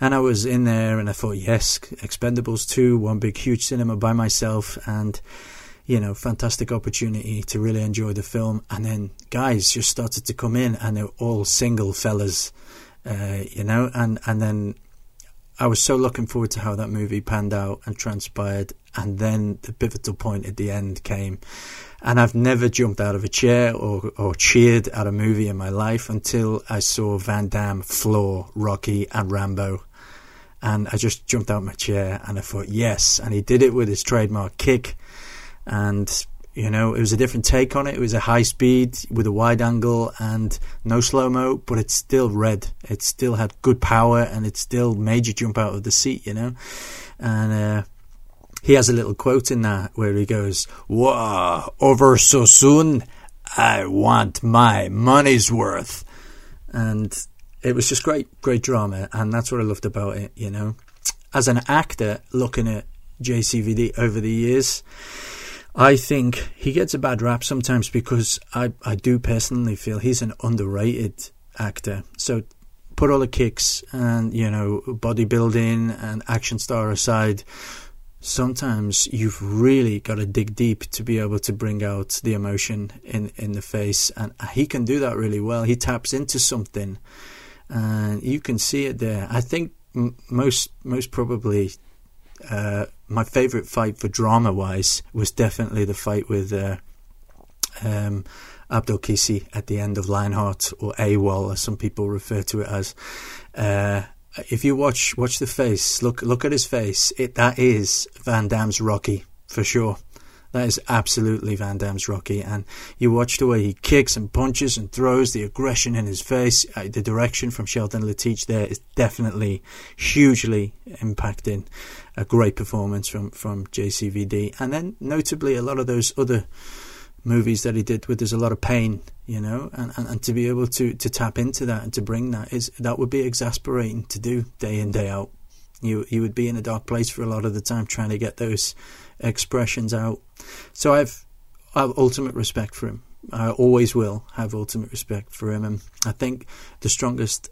And I was in there, and I thought, yes, Expendables 2, one big, huge cinema by myself, and you know, fantastic opportunity to really enjoy the film. And then guys just started to come in, and they're all single fellas uh, you know, and and then I was so looking forward to how that movie panned out and transpired, and then the pivotal point at the end came, and I've never jumped out of a chair or or cheered at a movie in my life until I saw Van Damme floor Rocky and Rambo. And I just jumped out my chair and I thought, yes. And he did it with his trademark kick. And you know, it was a different take on it. It was a high speed with a wide angle and no slow mo, but it still read. It still had good power and it still made you jump out of the seat, you know. And uh, he has a little quote in that where he goes, "Whoa, over so soon? I want my money's worth." And it was just great, great drama, and that's what I loved about it. You know, as an actor, looking at JCVD over the years I think he gets a bad rap sometimes because I, I do personally feel he's an underrated actor. So put all the kicks and, you know, bodybuilding and action star aside, sometimes you've really got to dig deep to be able to bring out the emotion in, in the face. And he can do that really well. He taps into something and you can see it there. I think m- most, most probably, uh, my favourite fight for drama wise was definitely the fight with uh, um, Abdel Qissi at the end of Lionheart or AWOL, as some people refer to it as. Uh, if you watch watch the face, look look at his face. It that is Van Damme's Rocky for sure. That is absolutely Van Damme's Rocky. And you watch the way he kicks and punches and throws, the aggression in his face, uh, the direction from Sheldon Lettich there is definitely hugely impacting. A great performance from, from JCVD. And then, notably, a lot of those other movies that he did where there's a lot of pain, you know, and, and, and to be able to, to tap into that and to bring that is that would be exasperating to do day in, day out. You you would be in a dark place for a lot of the time trying to get those expressions out. So I've I have ultimate respect for him. I always will have ultimate respect for him, and I think the strongest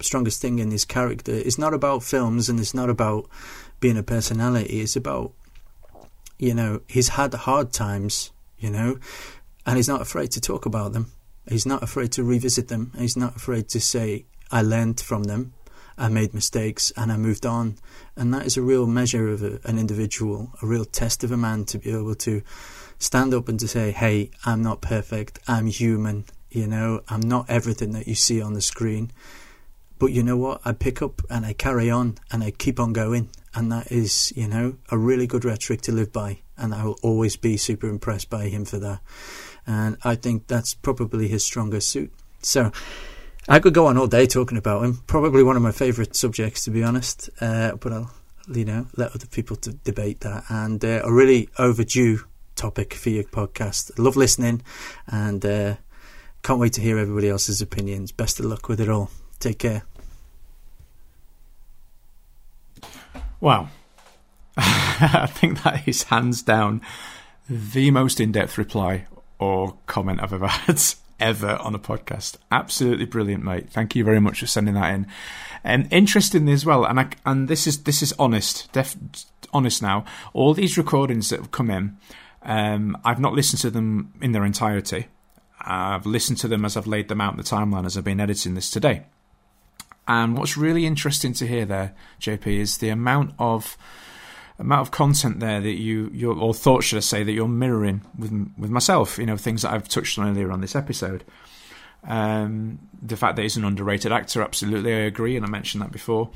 strongest thing in his character is not about films and it's not about being a personality. It's about you know he's had hard times, you know, and he's not afraid to talk about them. He's not afraid to revisit them. He's not afraid to say I learned from them I made mistakes and I moved on. And that is a real measure of a, an individual, a real test of a man to be able to stand up and to say, hey, I'm not perfect, I'm human, you know, I'm not everything that you see on the screen. But you know what? I pick up and I carry on and I keep on going. And that is, you know, a really good rhetoric to live by. And I will always be super impressed by him for that. And I think that's probably his strongest suit. So, I could go on all day talking about him. Probably one of my favourite subjects, to be honest. Uh, but I'll, you know, let other people to debate that. And uh, a really overdue topic for your podcast. Love listening, and uh, can't wait to hear everybody else's opinions. Best of luck with it all. Take care.
Wow. I think that is hands down the most in depth reply or comment I've ever had ever on a podcast. Absolutely brilliant, mate. Thank you very much for sending that in. And interestingly as well, and I, and this is this is honest, def, honest now. All these recordings that have come in, um, I've not listened to them in their entirety. I've listened to them as I've laid them out in the timeline as I've been editing this today. And what's really interesting to hear there, JP, is the amount of amount of content there that you, you or thoughts should I say that you're mirroring with with myself. You know, things that I've touched on earlier on this episode. Um, the fact that he's an underrated actor, absolutely, I agree, and I mentioned that before.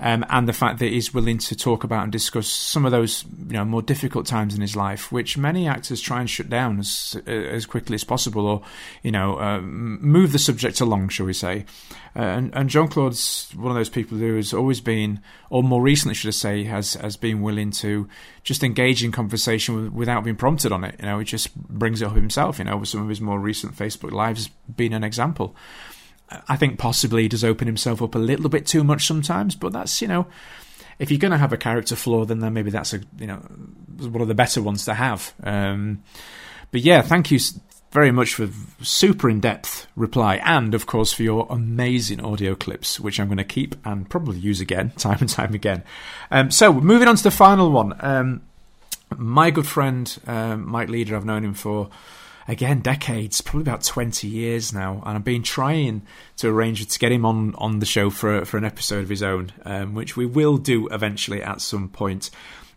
Um, and the fact that he's willing to talk about and discuss some of those you know more difficult times in his life, which many actors try and shut down as as quickly as possible, or you know uh, move the subject along, shall we say? Uh, and, and Jean Claude's one of those people who has always been, or more recently, should I say, has has been willing to just engage in conversation without being prompted on it. You know, he just brings it up himself. You know, with some of his more recent Facebook lives being an example. I think possibly he does open himself up a little bit too much sometimes, but that's you know, if you're going to have a character flaw, then, maybe that's a you know one of the better ones to have. Um, but yeah, thank you very much for super in depth reply, and of course for your amazing audio clips, which I'm going to keep and probably use again, time and time again. Um, so moving on to the final one. Um, my good friend um, Mike Leeder I've known him for again decades, probably about twenty years now, and I've been trying to arrange to get him on on the show for for an episode of his own, um, which we will do eventually at some point.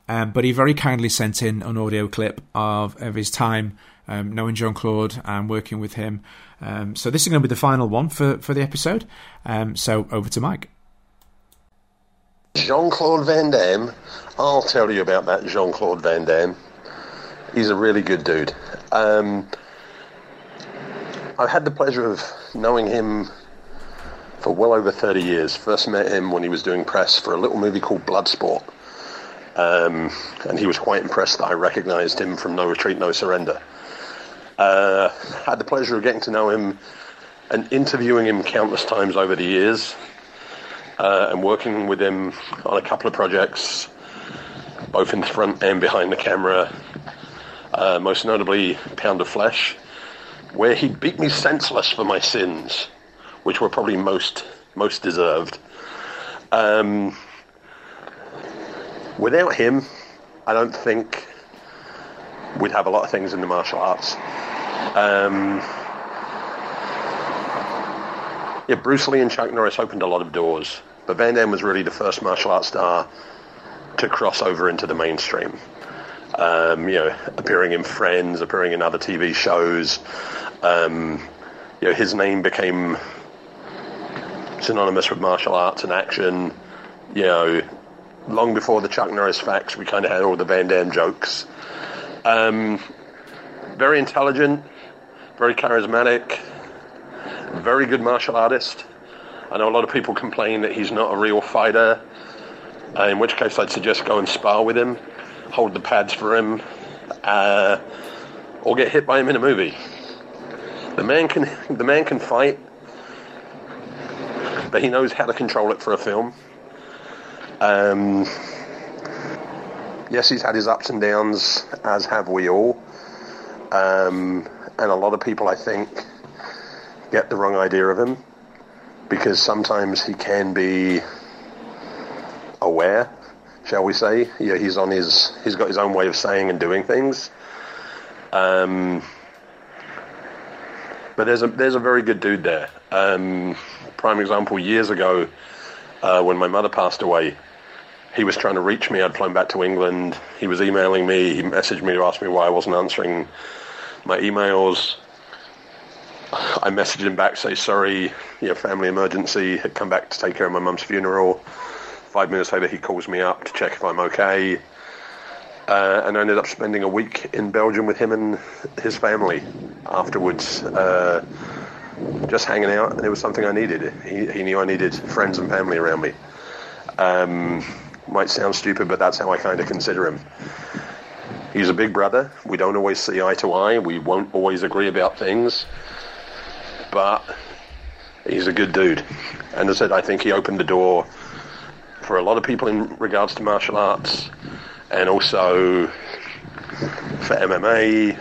Um, but he very kindly sent in an audio clip of, of his time um, knowing Jean Claude and working with him. Um, so this is going to be the final one for for the episode. Um, so over to Mike.
Jean Claude Van Damme. I'll tell you about that Jean Claude Van Damme. He's a really good dude. Um, I've had the pleasure of knowing him for well over 30 years. First met him when he was doing press for a little movie called Bloodsport. Um, and he was quite impressed that I recognized him from No Retreat, No Surrender. Uh, had the pleasure of getting to know him and interviewing him countless times over the years uh, and working with him on a couple of projects, both in front and behind the camera. Uh, most notably, Pound of Flesh, where he beat me senseless for my sins, which were probably most most deserved. Um, without him, I don't think we'd have a lot of things in the martial arts. Um, yeah, Bruce Lee and Chuck Norris opened a lot of doors, but Van Damme was really the first martial arts star to cross over into the mainstream. Um, you know, appearing in Friends, appearing in other TV shows. Um, you know, his name became synonymous with martial arts and action. You know, long before the Chuck Norris facts, we kind of had all the Van Damme jokes. Um, very intelligent, very charismatic, very good martial artist. I know a lot of people complain that he's not a real fighter, uh, in which case I'd suggest go and spar with him, hold the pads for him, uh, or get hit by him in a movie. The man can the man can fight, but he knows how to control it for a film. Um, yes, he's had his ups and downs, as have we all. Um, and a lot of people, I think, get the wrong idea of him because sometimes he can be aware, shall we say? Yeah, he's on his, he's got his own way of saying and doing things. Um, but there's a there's a very good dude there. Um, prime example, years ago, uh, when my mother passed away, he was trying to reach me. I'd flown back to England. He was emailing me. He messaged me to ask me why I wasn't answering my emails. I messaged him back, say sorry, know, family emergency. Had come back to take care of my mum's funeral. Five minutes later, he calls me up to check if I'm okay. Uh, and I ended up spending a week in Belgium with him and his family afterwards, uh, just hanging out. And it was something I needed. He, he knew I needed friends and family around me. Um, might sound stupid, but that's how I kind of consider him. He's a big brother. We don't always see eye to eye. We won't always agree about things. But he's a good dude. And as I said, I think he opened the door for a lot of people in regards to martial arts and also for MMA.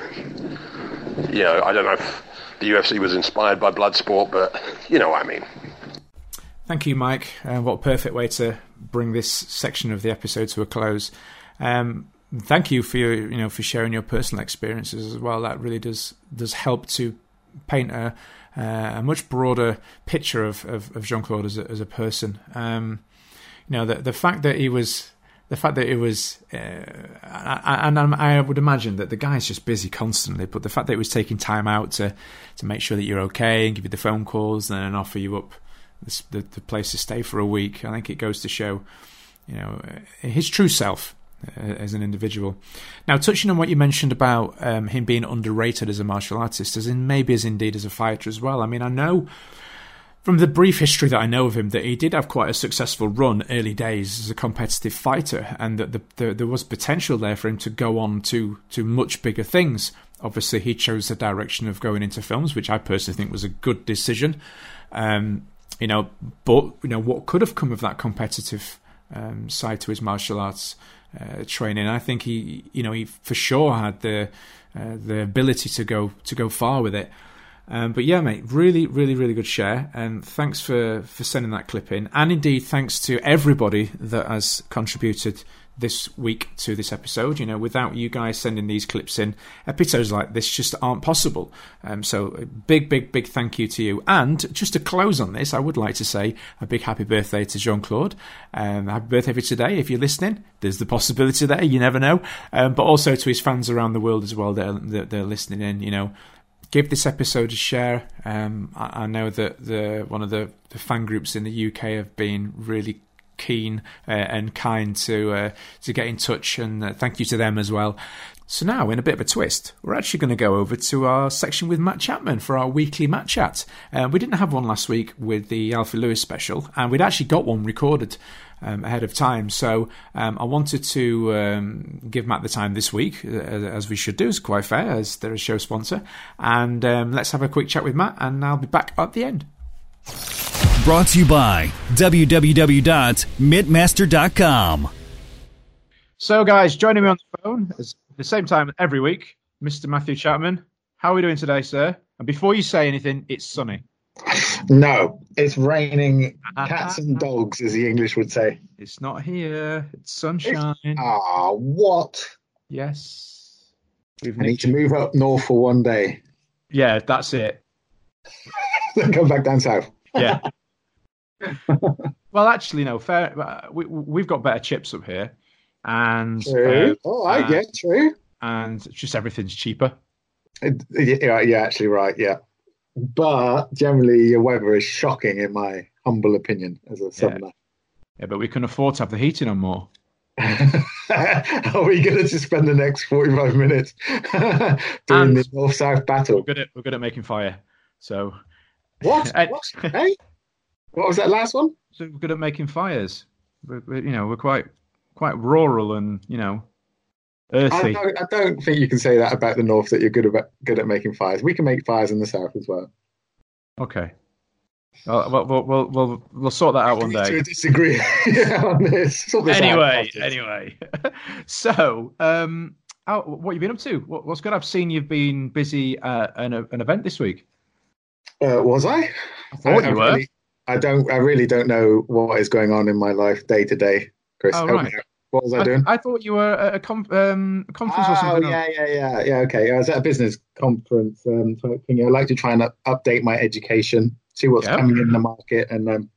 You know, I don't know if the UFC was inspired by Bloodsport, but you know what I mean.
Thank you, Mike. Uh, what a perfect way to bring this section of the episode to a close. Um, thank you for your, you know, for sharing your personal experiences as well. That really does does help to paint a, uh, a much broader picture of, of, of Jean Claude as a, as a person. Um, you know, the the fact that he was the fact that it was, uh, and I would imagine that the guy's just busy constantly, but the fact that it was taking time out to to make sure that you're okay and give you the phone calls and then offer you up the, the, the place to stay for a week. I think it goes to show, you know, uh, his true self uh, as an individual. Now, touching on what you mentioned about um, him being underrated as a martial artist, as in maybe as indeed as a fighter as well. I mean, I know from the brief history that I know of him that he did have quite a successful run early days as a competitive fighter, and that the, the, there was potential there for him to go on to to much bigger things. Obviously, he chose the direction of going into films, which I personally think was a good decision. Um, you know, but you know what could have come of that competitive um, side to his martial arts uh, training. I think he, you know, he for sure had the uh, the ability to go to go far with it. Um, but yeah, mate, really, really, really good share, and thanks for for sending that clip in, and indeed thanks to everybody that has contributed this week to this episode. You know, without you guys sending these clips in, episodes like this just aren't possible. Um, so, big, big, big thank you to you. And just to close on this, I would like to say a big happy birthday to Jean Claude. Um, happy birthday for today. If you're listening, there's the possibility there. You never know. Um, but also to his fans around the world as well that are, that are listening in. You know, give this episode a share. Um, I, I, know that the one of the, the, fan groups in the UK have been really keen uh, and kind to uh, to get in touch, and uh, thank you to them as well. So now, in a bit of a twist, we're actually going to go over to our section with Matt Chapman for our weekly Matt chat. Uh, we didn't have one last week with the Alfie Lewis special, and we'd actually got one recorded um, ahead of time. So um, I wanted to um, give Matt the time this week, uh, as we should do, is quite fair, as they're a show sponsor. And um, let's have a quick chat with Matt, and I'll be back at the end.
Brought to you by www.mitmaster.com.
So, guys, joining me on the phone at the same time every week, Mr. Matthew Chapman. How are we doing today, sir? And before you say anything, it's sunny.
No, it's raining cats and dogs, as the English would say.
It's not here. It's sunshine.
Ah, what?
Yes.
We've I need to move up north for one day.
Yeah, that's it.
then come back down south.
Yeah. well, actually, no. Fair. Uh, we we've got better chips up here, and
true. Uh, oh, I get true.
And just everything's cheaper.
yeah, yeah, actually, right. Yeah but generally your weather is shocking in my humble opinion as a southerner.
Yeah, yeah but we can afford to have the heating on more.
Are we going to spend the next 45 minutes doing and the north south battle?
We're good, at, we're good at making fire. So.
What? what? hey? What was that last one?
So we're good at making fires. We're, we're, you know, we're quite quite rural and, you know, earthy.
I don't, I don't, think you can say that about the north that you're good about good at making fires. We can make fires in the south as well.
Okay. Well, we'll, we'll, we'll, we'll sort that out one day.
To disagree on this.
anyway, anyway. so, um, how, what have you been up to? What, what's good? I've seen you've been busy at an, an event this week.
Uh, was I?
I thought I, you I were.
Really, I don't. I really don't know what is going on in my life day to day, Chris.
Oh, right.
What was I, I doing?
I thought you were at a com- um, conference
oh,
or something.
Oh, yeah, yeah, yeah, yeah. Okay, I was at a business conference um, thing. I like to try and up- update my education, see what's yep. coming in the market, and um,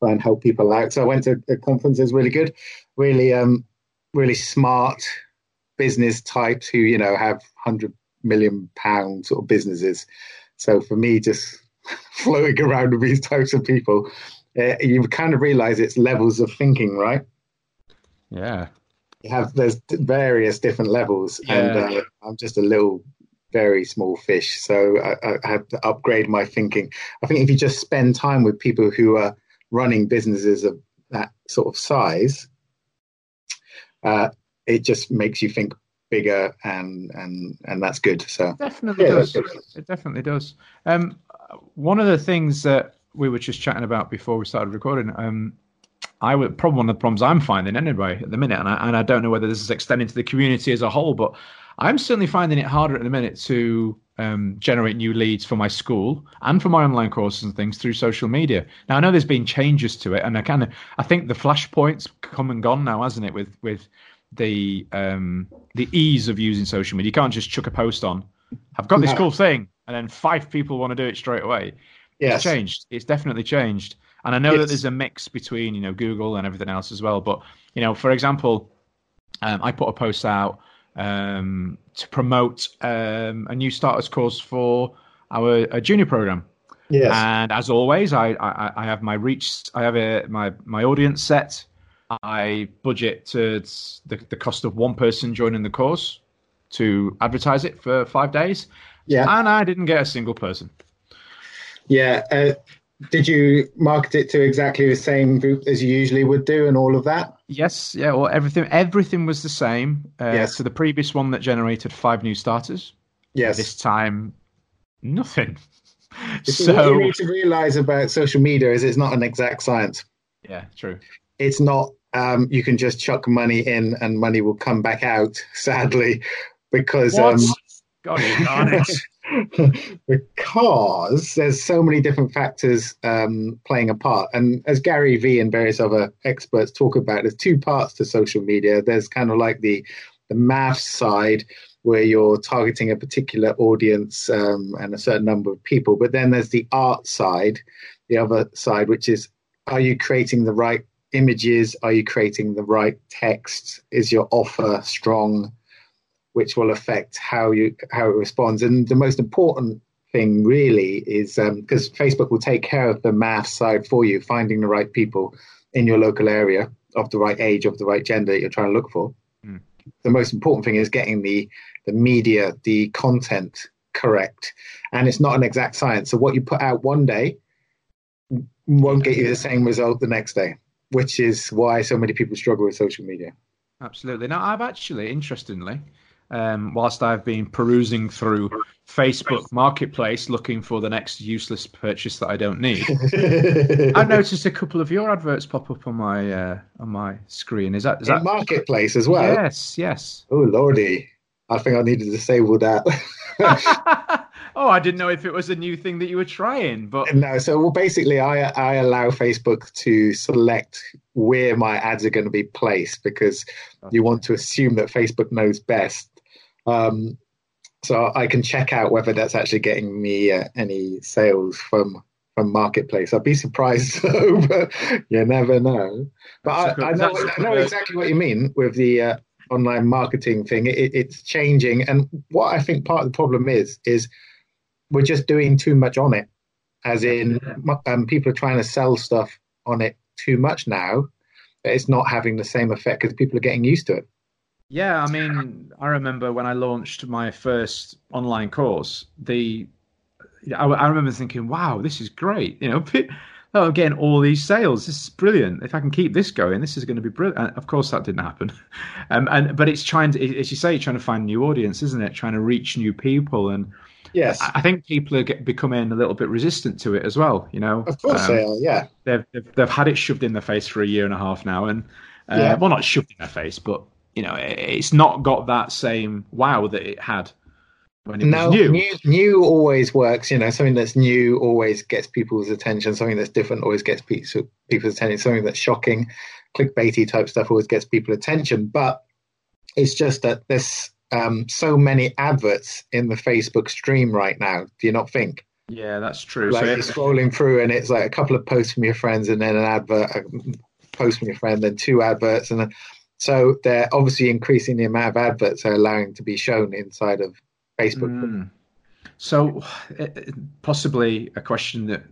try and help people out. So I went to a conference. It was really good, really, um, really smart business types who you know have hundred million pound sort of businesses. So for me, just floating around with these types of people, uh, you kind of realize it's levels of thinking, right?
Yeah.
You have there's various different levels, yeah. and uh, I'm just a little, very small fish. So I, I have to upgrade my thinking. I think if you just spend time with people who are running businesses of that sort of size, uh, it just makes you think bigger and and and that's good so
definitely yeah, does it definitely does um one of the things that we were just chatting about before we started recording um I would probably one of the problems I'm finding anyway at the minute, and I, and I don't know whether this is extending to the community as a whole, but I'm certainly finding it harder at the minute to um, generate new leads for my school and for my online courses and things through social media. Now I know there's been changes to it, and I kind of I think the flashpoints come and gone now, hasn't it? With with the um, the ease of using social media, you can't just chuck a post on. I've got this cool thing, and then five people want to do it straight away. Yes. It's changed. It's definitely changed. And I know that there's a mix between you know Google and everything else as well. But you know, for example, um, I put a post out um, to promote um, a new starters course for our junior program.
Yes.
And as always, I, I, I have my reach, I have a, my, my audience set. I budget to the, the cost of one person joining the course to advertise it for five days.
Yeah.
And I didn't get a single person.
Yeah. Uh, did you market it to exactly the same group as you usually would do and all of that?
Yes, yeah. Well, everything everything was the same. Uh,
Yes.
To the previous one that generated five new starters.
Yes.
This time, nothing.
So,
so
what you need to realize about social media is it's not an exact science.
yeah, true.
It's not um, you can just chuck money in and money will come back out. Sadly, because
What?
um,
God, you darn it.
because there's so many different factors um, playing a part. And as Gary Vee and various other experts talk about, there's two parts to social media. There's kind of like the the math side where you're targeting a particular audience um, and a certain number of people, but then there's the art side, the other side, which is are you creating the right images? Are you creating the right text? Is your offer strong? Which will affect how you how it responds. And the most important thing really is because Facebook will take care of the math side for you, finding the right people in your local area of the right age, of the right gender that you're trying to look for.
Mm.
The most important thing is getting the the media, the content correct, and it's not an exact science. So what you put out one day won't get you the same result the next day, which is why so many people struggle with social media.
Absolutely. Now, I've actually, interestingly, um, whilst I've been perusing through Facebook Marketplace looking for the next useless purchase that I don't need, I've noticed a couple of your adverts pop up on my uh, on my screen. Is that is
In
that
marketplace as well.
Yes, yes.
Oh lordy, I think I needed to disable that.
oh, I didn't know if it was a new thing that you were trying, but
no. So well, basically, I I allow Facebook to select where my ads are going to be placed because you want to assume that Facebook knows best. Um, so I can check out whether that's actually getting me uh, any sales from from marketplace. I'd be surprised though, but you never know. But I, I know I know exactly what you mean with the uh, online marketing thing. It, it's changing, and what I think part of the problem is is we're just doing too much on it. As in, um, people are trying to sell stuff on it too much now. It's not having the same effect because people are getting used to it.
Yeah, I mean, I remember when I launched my first online course, the I, I remember thinking, "Wow, this is great!" You know, oh, I'm getting all these sales. This is brilliant. If I can keep this going, this is going to be brilliant. And of course, that didn't happen. Um, and but it's trying to, as you say, trying to find new audience, isn't it? Trying to reach new people, and
yes,
I think people are get, becoming a little bit resistant to it as well. You know,
of course um, they are. Yeah,
they've, they've they've had it shoved in their face for a year and a half now, and uh, yeah. well, not shoved in their face, but you know, it's not got that same wow that it had when it
no,
was new.
new. New always works. You know, something that's new always gets people's attention. Something that's different always gets people's attention. Something that's shocking, clickbaity type stuff always gets people attention. But it's just that there's um, so many adverts in the Facebook stream right now. Do you not think?
Yeah, that's true.
Like
so
you're scrolling through, and it's like a couple of posts from your friends, and then an advert, a post from your friend, then two adverts, and then so they're obviously increasing the amount of adverts they're allowing to be shown inside of Facebook.
Mm. So possibly a question that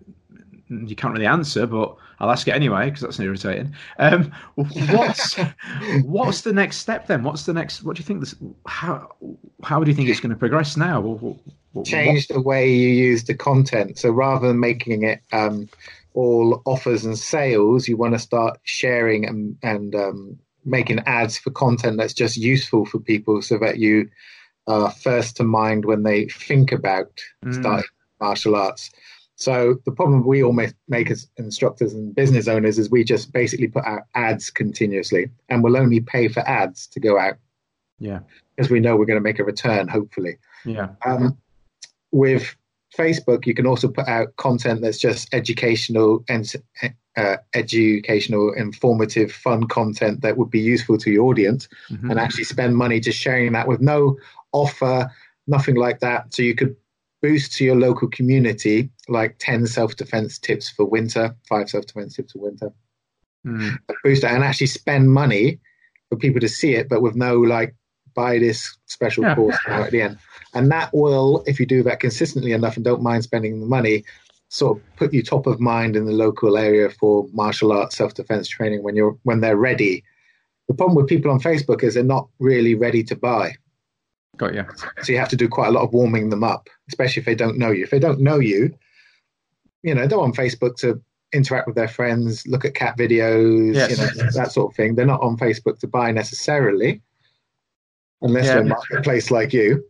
you can't really answer, but I'll ask it anyway because that's irritating. Um, what's what's the next step then? What's the next? What do you think? This, how how do you think it's going to progress now? What, what,
Change the way you use the content. So rather than making it um, all offers and sales, you want to start sharing and and um, making ads for content that's just useful for people so that you are first to mind when they think about mm. starting martial arts. So the problem we all make as instructors and business owners is we just basically put out ads continuously and we'll only pay for ads to go out.
Yeah.
Because we know we're going to make a return, hopefully.
Yeah.
Um, with Facebook, you can also put out content that's just educational and uh, educational, informative, fun content that would be useful to your audience, mm-hmm. and actually spend money just sharing that with no offer, nothing like that. So you could boost to your local community, like ten self-defense tips for winter, five self-defense tips for winter.
Mm.
Boost that and actually spend money for people to see it, but with no like buy this special
Yeah.
course now at the end. And that will, if you do that consistently enough and don't mind spending the money, sort of put you top of mind in the local area for martial arts self defense training when you're when they're ready. The problem with people on Facebook is they're not really ready to buy.
Got you.
So you have to do quite a lot of warming them up, especially if they don't know you. If they don't know you, you know, they're on Facebook to interact with their friends, look at cat videos,
Yes.
you know, that sort of thing. They're not on Facebook to buy necessarily, unless
Yeah.
they're a marketplace like you.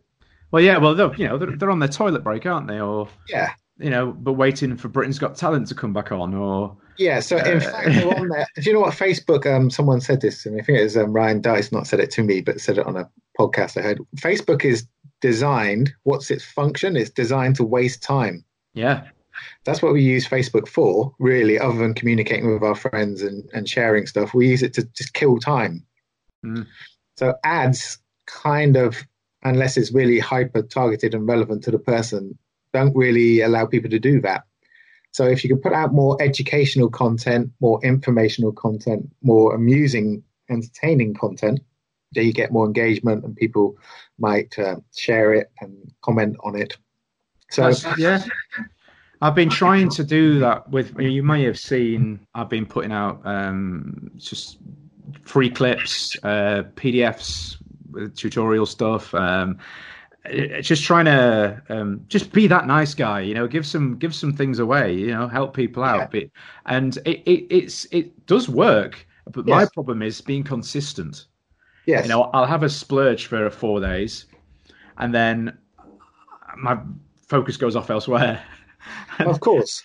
Well, yeah. Well, you know, they're, they're on their toilet break, aren't they? Or
Yeah.
You know, but waiting for Britain's Got Talent to come back on, or
Yeah, so in
Uh,
fact, on there. Do you know what Facebook? Um, someone said this to me. I think it was um, Ryan Deiss, not said it to me, but said it on a podcast I heard. Facebook is designed. What's its function? It's designed to waste time.
yeah,
That's what we use Facebook for, really. Other than communicating with our friends and, and sharing stuff, we use it to just kill time.
Mm.
So ads, kind of, unless it's really hyper targeted and relevant to the person, don't really allow people to do that. So if you can put out more educational content, more informational content, more amusing, entertaining content, then you get more engagement and people might uh, share it and comment on it. So
That's- yeah. I've been trying to do that with. You may have seen. I've been putting out um, just free clips, uh, PDFs, tutorial stuff. Um, just trying to um, just be that nice guy, you know. Give some give some things away, you know. Help people out, but, and it, it it's it does work. But my problem is being consistent.
yes,
You know, I'll have a splurge for four days, and then my focus goes off elsewhere.
of course.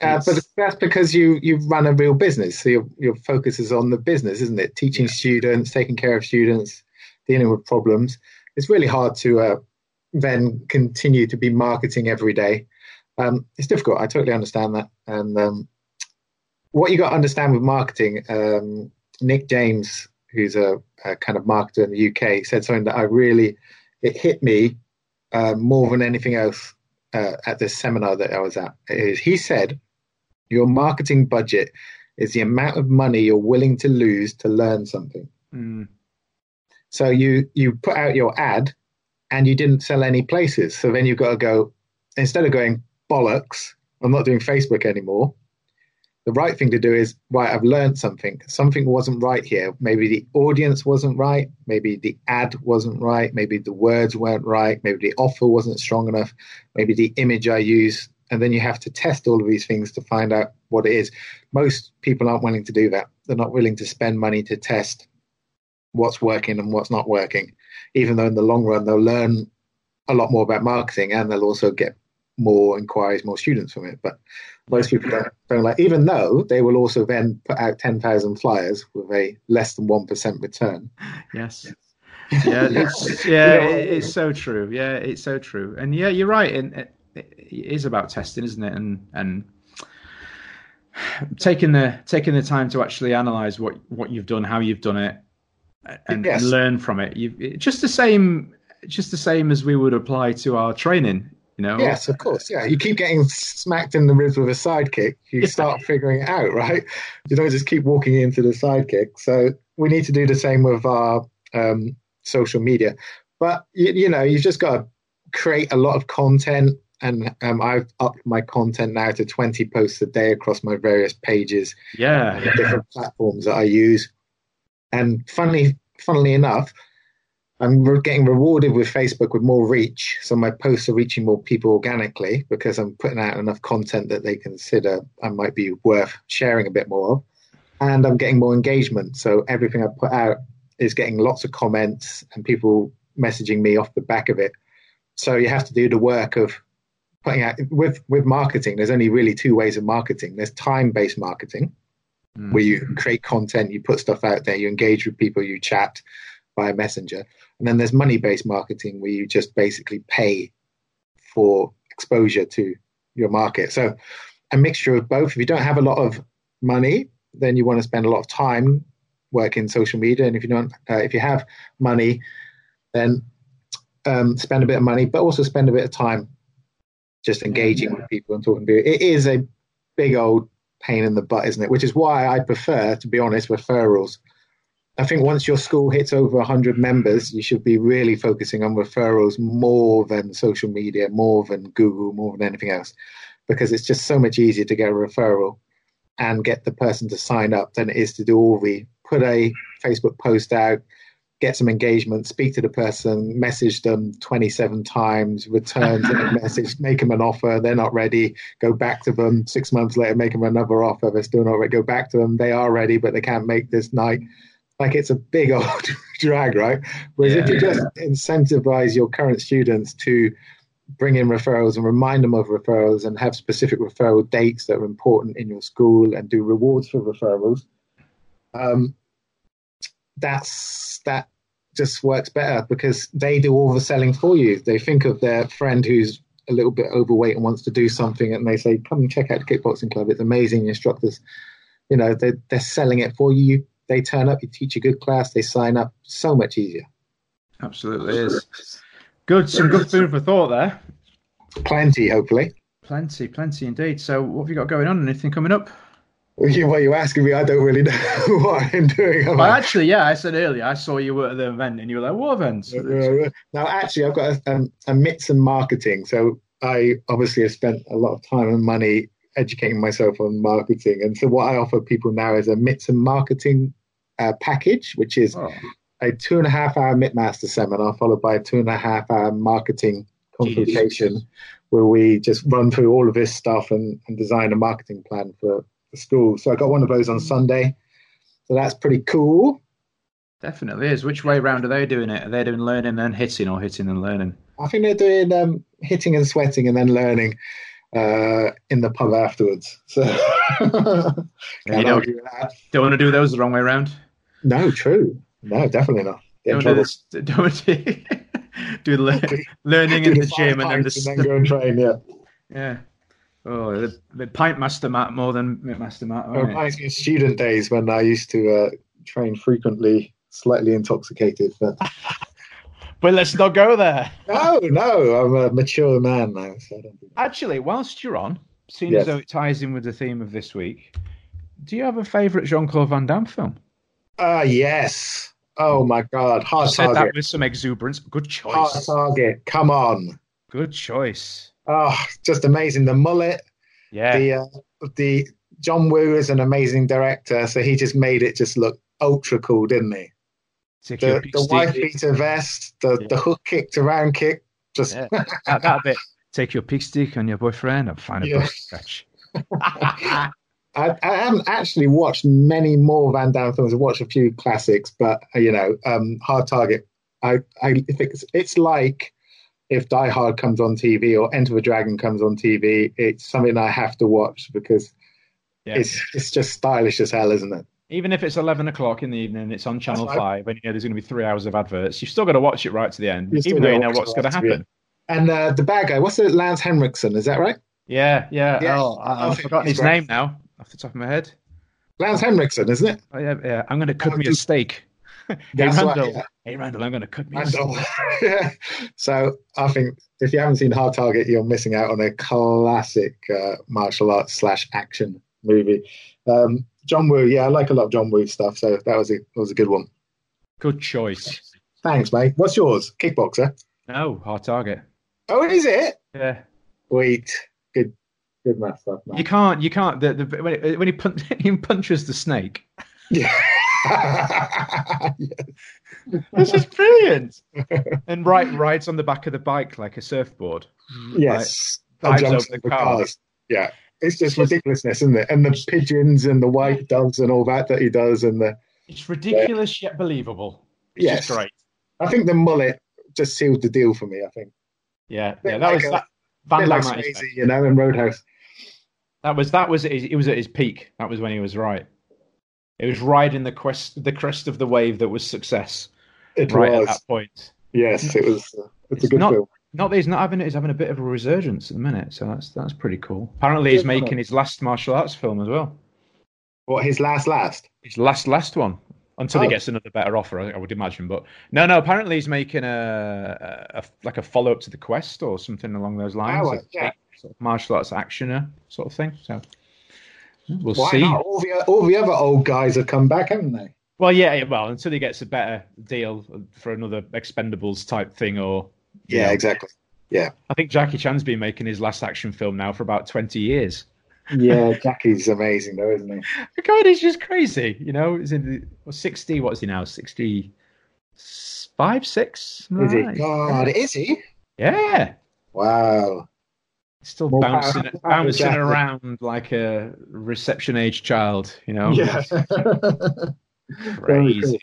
Uh, but that's because you you run a real business, so your your focus is on the business, isn't it? Teaching students, taking care of students, dealing with problems. It's really hard to uh, then continue to be marketing every day. Um, it's difficult. I totally understand that. And um, what you got to understand with marketing, um, Nick James, who's a, a kind of marketer in the UK, said something that I really it hit me uh, more than anything else uh, at this seminar that I was at. Is he said, "Your marketing budget is the amount of money you're willing to lose to learn something."
Mm,
So you you put out your ad, and you didn't sell any places. So then you've got to go instead of going bollocks. I'm not doing Facebook anymore. The right thing to do is right. I've learned something. Something wasn't right here. Maybe the audience wasn't right. Maybe the ad wasn't right. Maybe the words weren't right. Maybe the offer wasn't strong enough. Maybe the image I use. And then you have to test all of these things to find out what it is. Most people aren't willing to do that. They're not willing to spend money to test what's working and what's not working, even though in the long run they'll learn a lot more about marketing and they'll also get more inquiries, more students from it. But most people don't, don't like, even though they will also then put out 10,000 flyers with a less than 1% return.
yes. Yeah, it's, yeah, it's so true. Yeah, it's so true. And yeah, you're right. And it, it is about testing, isn't it? And and taking the taking the time to actually analyze what what you've done, how you've done it, and,
Yes.
and learn from it. You just the same, just the same as we would apply to our training. You know.
Yes, of course. Yeah, you keep getting smacked in the ribs with a sidekick. You start figuring it out, right? You don't just keep walking into the sidekick. So we need to do the same with our um, social media. But you, you know, you've just got to create a lot of content. And um, I've upped my content now to 20 posts a day across my various pages,
Yeah.
and different platforms that I use. And funnily, funnily enough, I'm getting rewarded with Facebook with more reach. So my posts are reaching more people organically because I'm putting out enough content that they consider I might be worth sharing a bit more of. And I'm getting more engagement. So everything I put out is getting lots of comments and people messaging me off the back of it. So you have to do the work of putting out with with marketing. There's only really two ways of marketing. There's time based marketing,
Mm.
where you create content, you put stuff out there, you engage with people, you chat via messenger. And then there's money based marketing where you just basically pay for exposure to your market. So a mixture of both. If you don't have a lot of money, then you want to spend a lot of time working social media. And if you don't, uh, if you have money, then um, spend a bit of money, but also spend a bit of time just engaging with people and talking to people. It is a big old pain in the butt, isn't it? Which is why I prefer, to be honest, referrals. I think once your school hits over 100 members, you should be really focusing on referrals more than social media, more than Google, more than anything else. because it's just so much easier to get a referral and get the person to sign up than it is to do all the put a Facebook post out, get some engagement, speak to the person, message them 27 times, return to the message, make them an offer. They're not ready. Go back to them six months later, make them another offer. They're still not ready. Go back to them. They are ready, but they can't make this night. Like it's a big old drag, right? Whereas if you just incentivize your current students to bring in referrals and remind them of referrals and have specific referral dates that are important in your school and do rewards for referrals, um, that's that just works better because they do all the selling for you. They think of their friend who's a little bit overweight and wants to do something, and they say, "Come and check out the kickboxing club. It's amazing. Instructors, you know, they they're selling it for you. They turn up, you teach a good class, they sign up. So much easier.
Absolutely is. Good, some good food for thought there.
Plenty, hopefully.
Plenty, plenty indeed. So, what have you got going on? Anything coming up?
Well, you, what you're asking me, I don't really know what I'm doing.
Well,
I?
actually, yeah, I said earlier, I saw you were at the event and you were like, what event?
Now, actually, I've got a, um, a MITS and marketing. So I obviously have spent a lot of time and money educating myself on marketing. And so what I offer people now is a MITS and marketing uh, package, which is a two and a half hour MITmaster seminar followed by a two and a half hour marketing consultation where we just run through all of this stuff and, and design a marketing plan for the school. So I got one of those on Sunday. So that's pretty cool.
Definitely is. Which way round are they doing it? Are they doing learning then hitting or hitting and learning?
I think they're doing um, hitting and sweating and then learning uh, in the pub afterwards. So
you don't, don't want to do those the wrong way round?
No, true. No, definitely not. Get
Don't do, this, don't do, do the le- learning
Do
in
the
the gym and then the
and then go and train. Yeah.
yeah. Oh, the, the pint master mat more than master mat.
It
wasn't
reminds me of student days when I used to uh, train frequently, slightly intoxicated. But
But let's not go there.
no, no, I'm a mature man now. So I don't
Actually, whilst you're on, seeing
Yes.
as though it ties in with the theme of this week, do you have a favourite Jean Claude Van Damme film?
Ah, yes. Oh my God, hard
Said that with some exuberance. Good choice.
Hard
choice.
target. Come on.
Good choice.
Oh, just amazing. The mullet.
Yeah.
The uh, the John Woo is an amazing director, so he just made it just look ultra cool, didn't he? The, the white beater vest, the, the hook kick to round kick, just
Yeah. that, that bit. Take your pig stick on your boyfriend and find a
Yeah.
yeah. scratch.
I, I haven't actually watched many more Van Damme films. I've watched a few classics, but uh, you know, um, Hard Target. I, I if it's, it's like if Die Hard comes on TV or Enter the Dragon comes on TV. It's something I have to watch because
Yeah.
it's it's just stylish as hell, isn't it?
Even if it's 11 o'clock in the evening, it's on Channel
That's right.
5, and you know there's going to be three hours of adverts, you've still got to watch it right to the end, even though you know what's going to happen.
And uh, the bad guy, what's it? Lance Henriksen, is that right?
Yeah, yeah.
Yeah.
Oh, I, I've forgotten his name now, off the top of my head.
Lance Henriksen, isn't it?
Oh, yeah, yeah. I'm going to cook
Oh,
me a steak. hey, Randall.
yeah.
Hey, Randall, I'm going to cook me.
Randall. yeah. So I think if you haven't seen Hard Target, you're missing out on a classic uh, martial arts slash action movie. Um, John Woo, yeah, I like a lot of John Woo stuff, so that was a was a good one.
Good choice.
Thanks, mate. What's yours? Kickboxer.
No, hard target.
Oh, is it?
Yeah.
Wait, good, good math stuff, man.
You can't, you can't, the, the, when, it, when he, pun- he punches the snake,
Yeah.
this is brilliant. and right, rides on the back of the bike like a surfboard.
yes.
Like, dives
jumps
over the
over
car.
cars. Yeah. It's just ridiculousness, isn't it? And the pigeons and the white doves and all that that he does, and the
It's ridiculous yet believable. It's
Yes.
just great.
I think the mullet just sealed the deal for me. I think.
Yeah, yeah. That
like
was
a-
that. Van
like
Damme at his
you know, in Roadhouse.
That was that was it was at his peak. That was when he was right. It was riding the quest, the crest of the wave that was success.
It
right
was.
at that point.
Yes, it was. Uh, it's, a good
not,
film.
not that he's not having it; he's having a bit of a resurgence at the minute. So that's that's pretty cool. Apparently, he's making his last martial arts film as well.
What his last last?
His last last one until he
Oh.
gets another better offer, I would imagine. But no, no. Apparently, he's making a, a, a like a follow up to the Quest or something along those lines.
Oh, yeah.
sort of martial arts actioner sort of thing. So we'll
Why
see.
not? All the all the other old guys have come back, haven't they?
Well, yeah, well, until he gets a better deal for another Expendables type thing, or
Yeah,
know,
exactly. Yeah.
I think Jackie Chan's been making his last action film now for about 20 years.
Yeah, Jackie's amazing though, isn't he?
Oh God, he's just crazy. You know, he's in the well, 60, what is he now? 65, 6?
Is he? God, is he?
Yeah.
Wow.
Still
More
bouncing,
power- power
bouncing
Jackie.
around like a reception age child, you know?
Yeah.
Crazy.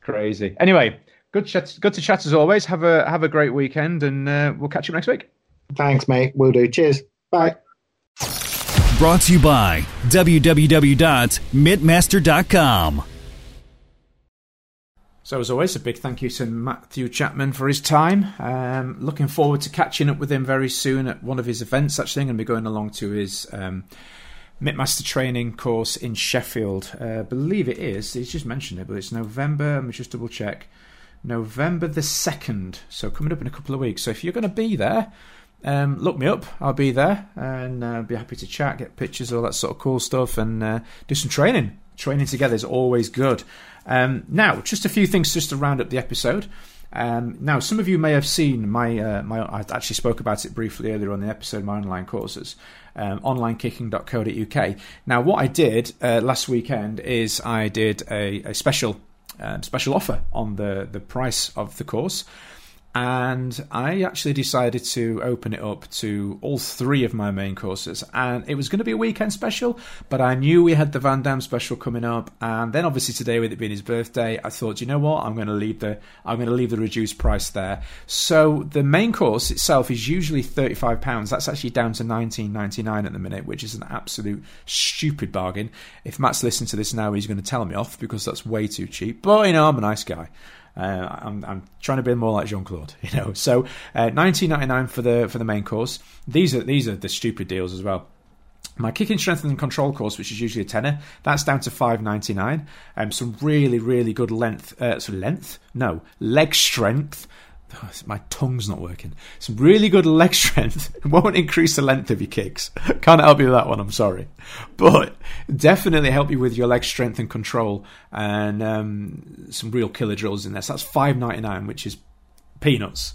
Crazy. Anyway, good chat, good to chat as always. Have a have a great weekend and uh, we'll catch you next week.
Thanks, mate. We'll do. Cheers. Bye.
Brought to you by www.mitmaster.com.
So, as always, a big thank you to Matthew Chapman for his time. Um, looking forward to catching up with him very soon at one of his events. Actually, I'm going to be going along to his um, Mitmaster training course in Sheffield. Uh, believe it is. He's just mentioned it, but it's November. Let me just double check. November the 2nd. So, coming up in a couple of weeks. So, if you're going to be there, um, look me up. I'll be there and uh, be happy to chat, get pictures, all that sort of cool stuff, and uh, do some training. Training together is always good. Um, now, just a few things just to round up the episode. Um, now, some of you may have seen my uh, my. I actually spoke about it briefly earlier on the episode. My online courses, um, onlinekicking.co.uk. Now, what I did uh, last weekend is I did a, a special um, special offer on the the price of the course and I actually decided to open it up to all three of my main courses. And it was going to be a weekend special, but I knew we had the Van Damme special coming up, and then obviously today with it being his birthday, I thought, you know what, I'm going to leave the I'm going to leave the reduced price there. So the main course itself is usually thirty five pounds. That's actually down to nineteen ninety nine at the minute, which is an absolute stupid bargain. If Matt's listening to this now, he's going to tell me off because that's way too cheap. But you know, I'm a nice guy. Uh, I'm, I'm trying to be more like Jean Claude, you know. So, uh, 19.99 for the for the main course. These are these are the stupid deals as well. My kicking strength and control course, which is usually a tenner, that's down to five ninety nine. Um, some really really good length, uh, so length, no leg strength. Oh, my tongue's not working. Some really good leg strength won't increase the length of your kicks. Can't help you with that one. I'm sorry, but definitely help you with your leg strength and control, and um, some real killer drills in there. So that's five ninety nine, which is peanuts.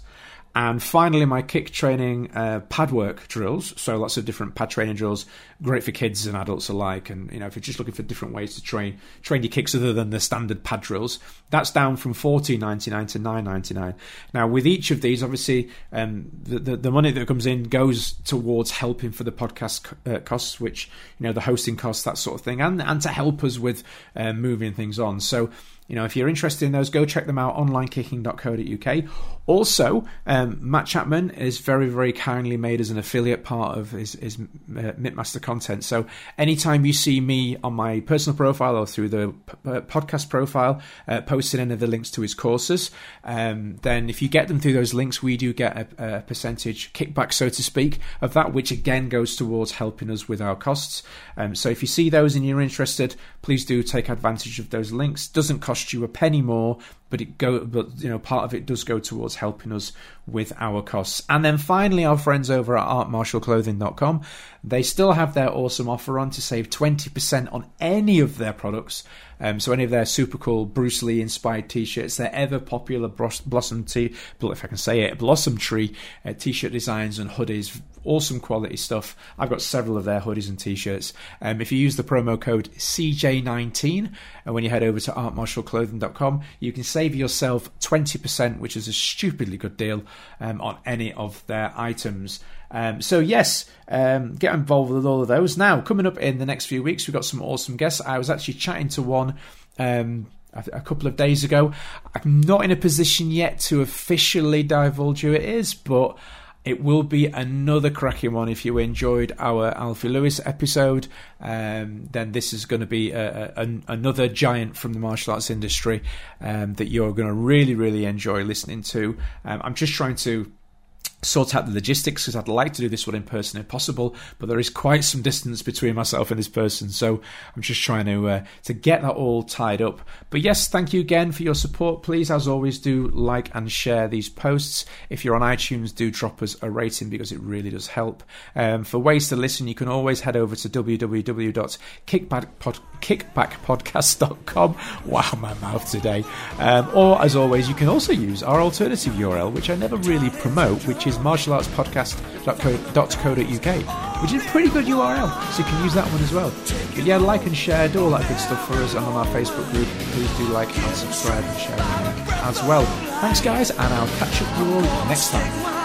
And finally, my kick training uh, pad work drills. So lots of different pad training drills, great for kids and adults alike. And you know, if you're just looking for different ways to train train your kicks other than the standard pad drills, that's down from fourteen ninety nine to nine ninety nine. Now, with each of these, obviously, um, the, the the money that comes in goes towards helping for the podcast uh, costs, which you know the hosting costs, that sort of thing, and and to help us with uh, moving things on. So you know, if you're interested in those, go check them out onlinekicking.co.uk. Also, um, Matt Chapman is very, very kindly made as an affiliate part of his, his uh, Mitmaster content. So, anytime you see me on my personal profile or through the p- podcast profile uh, posting any of the links to his courses, um, then if you get them through those links, we do get a, a percentage kickback, so to speak, of that, which again goes towards helping us with our costs. Um, so, if you see those and you're interested, please do take advantage of those links. Doesn't cost you a penny more, but it go but you know part of it does go towards helping us with our costs. And then finally our friends over at artmartialclothing.com, they still have their awesome offer on to save 20% on any of their products. Um, so any of their super cool Bruce Lee inspired t-shirts, their ever popular blossom tea, if I can say it, blossom tree uh, t-shirt designs and hoodies, awesome quality stuff. I've got several of their hoodies and t-shirts. Um, if you use the promo code CJ19 and when you head over to artmartialclothing.com, you can save yourself 20%, which is a stupidly good deal um, on any of their items. Um, so yes, um, get involved with all of those. Now, coming up in the next few weeks, we've got some awesome guests. I was actually chatting to one um, a couple of days ago. I'm not in a position yet to officially divulge who it is, but it will be another cracking one. If you enjoyed our Alfie Lewis episode, um, then this is going to be a, a, another giant from the martial arts industry um, that you're going to really, really enjoy listening to. Um, I'm just trying to sort out the logistics because I'd like to do this one in person if possible, but there is quite some distance between myself and this person, so I'm just trying to uh, to get that all tied up. But yes, thank you again for your support. Please, as always, do like and share these posts. If you're on iTunes, do drop us a rating because it really does help. Um, for ways to listen, you can always head over to www.kickbackpodcast.com. Wow, my mouth today. Um, or as always, you can also use our alternative URL, which I never really promote, which is is martialartspodcast.co.uk, which is a pretty good URL, so you can use that one as well. But yeah, like and share, do all that good stuff for us and on our Facebook group. Please do like and subscribe and share as well. Thanks, guys, and I'll catch up with you all next time.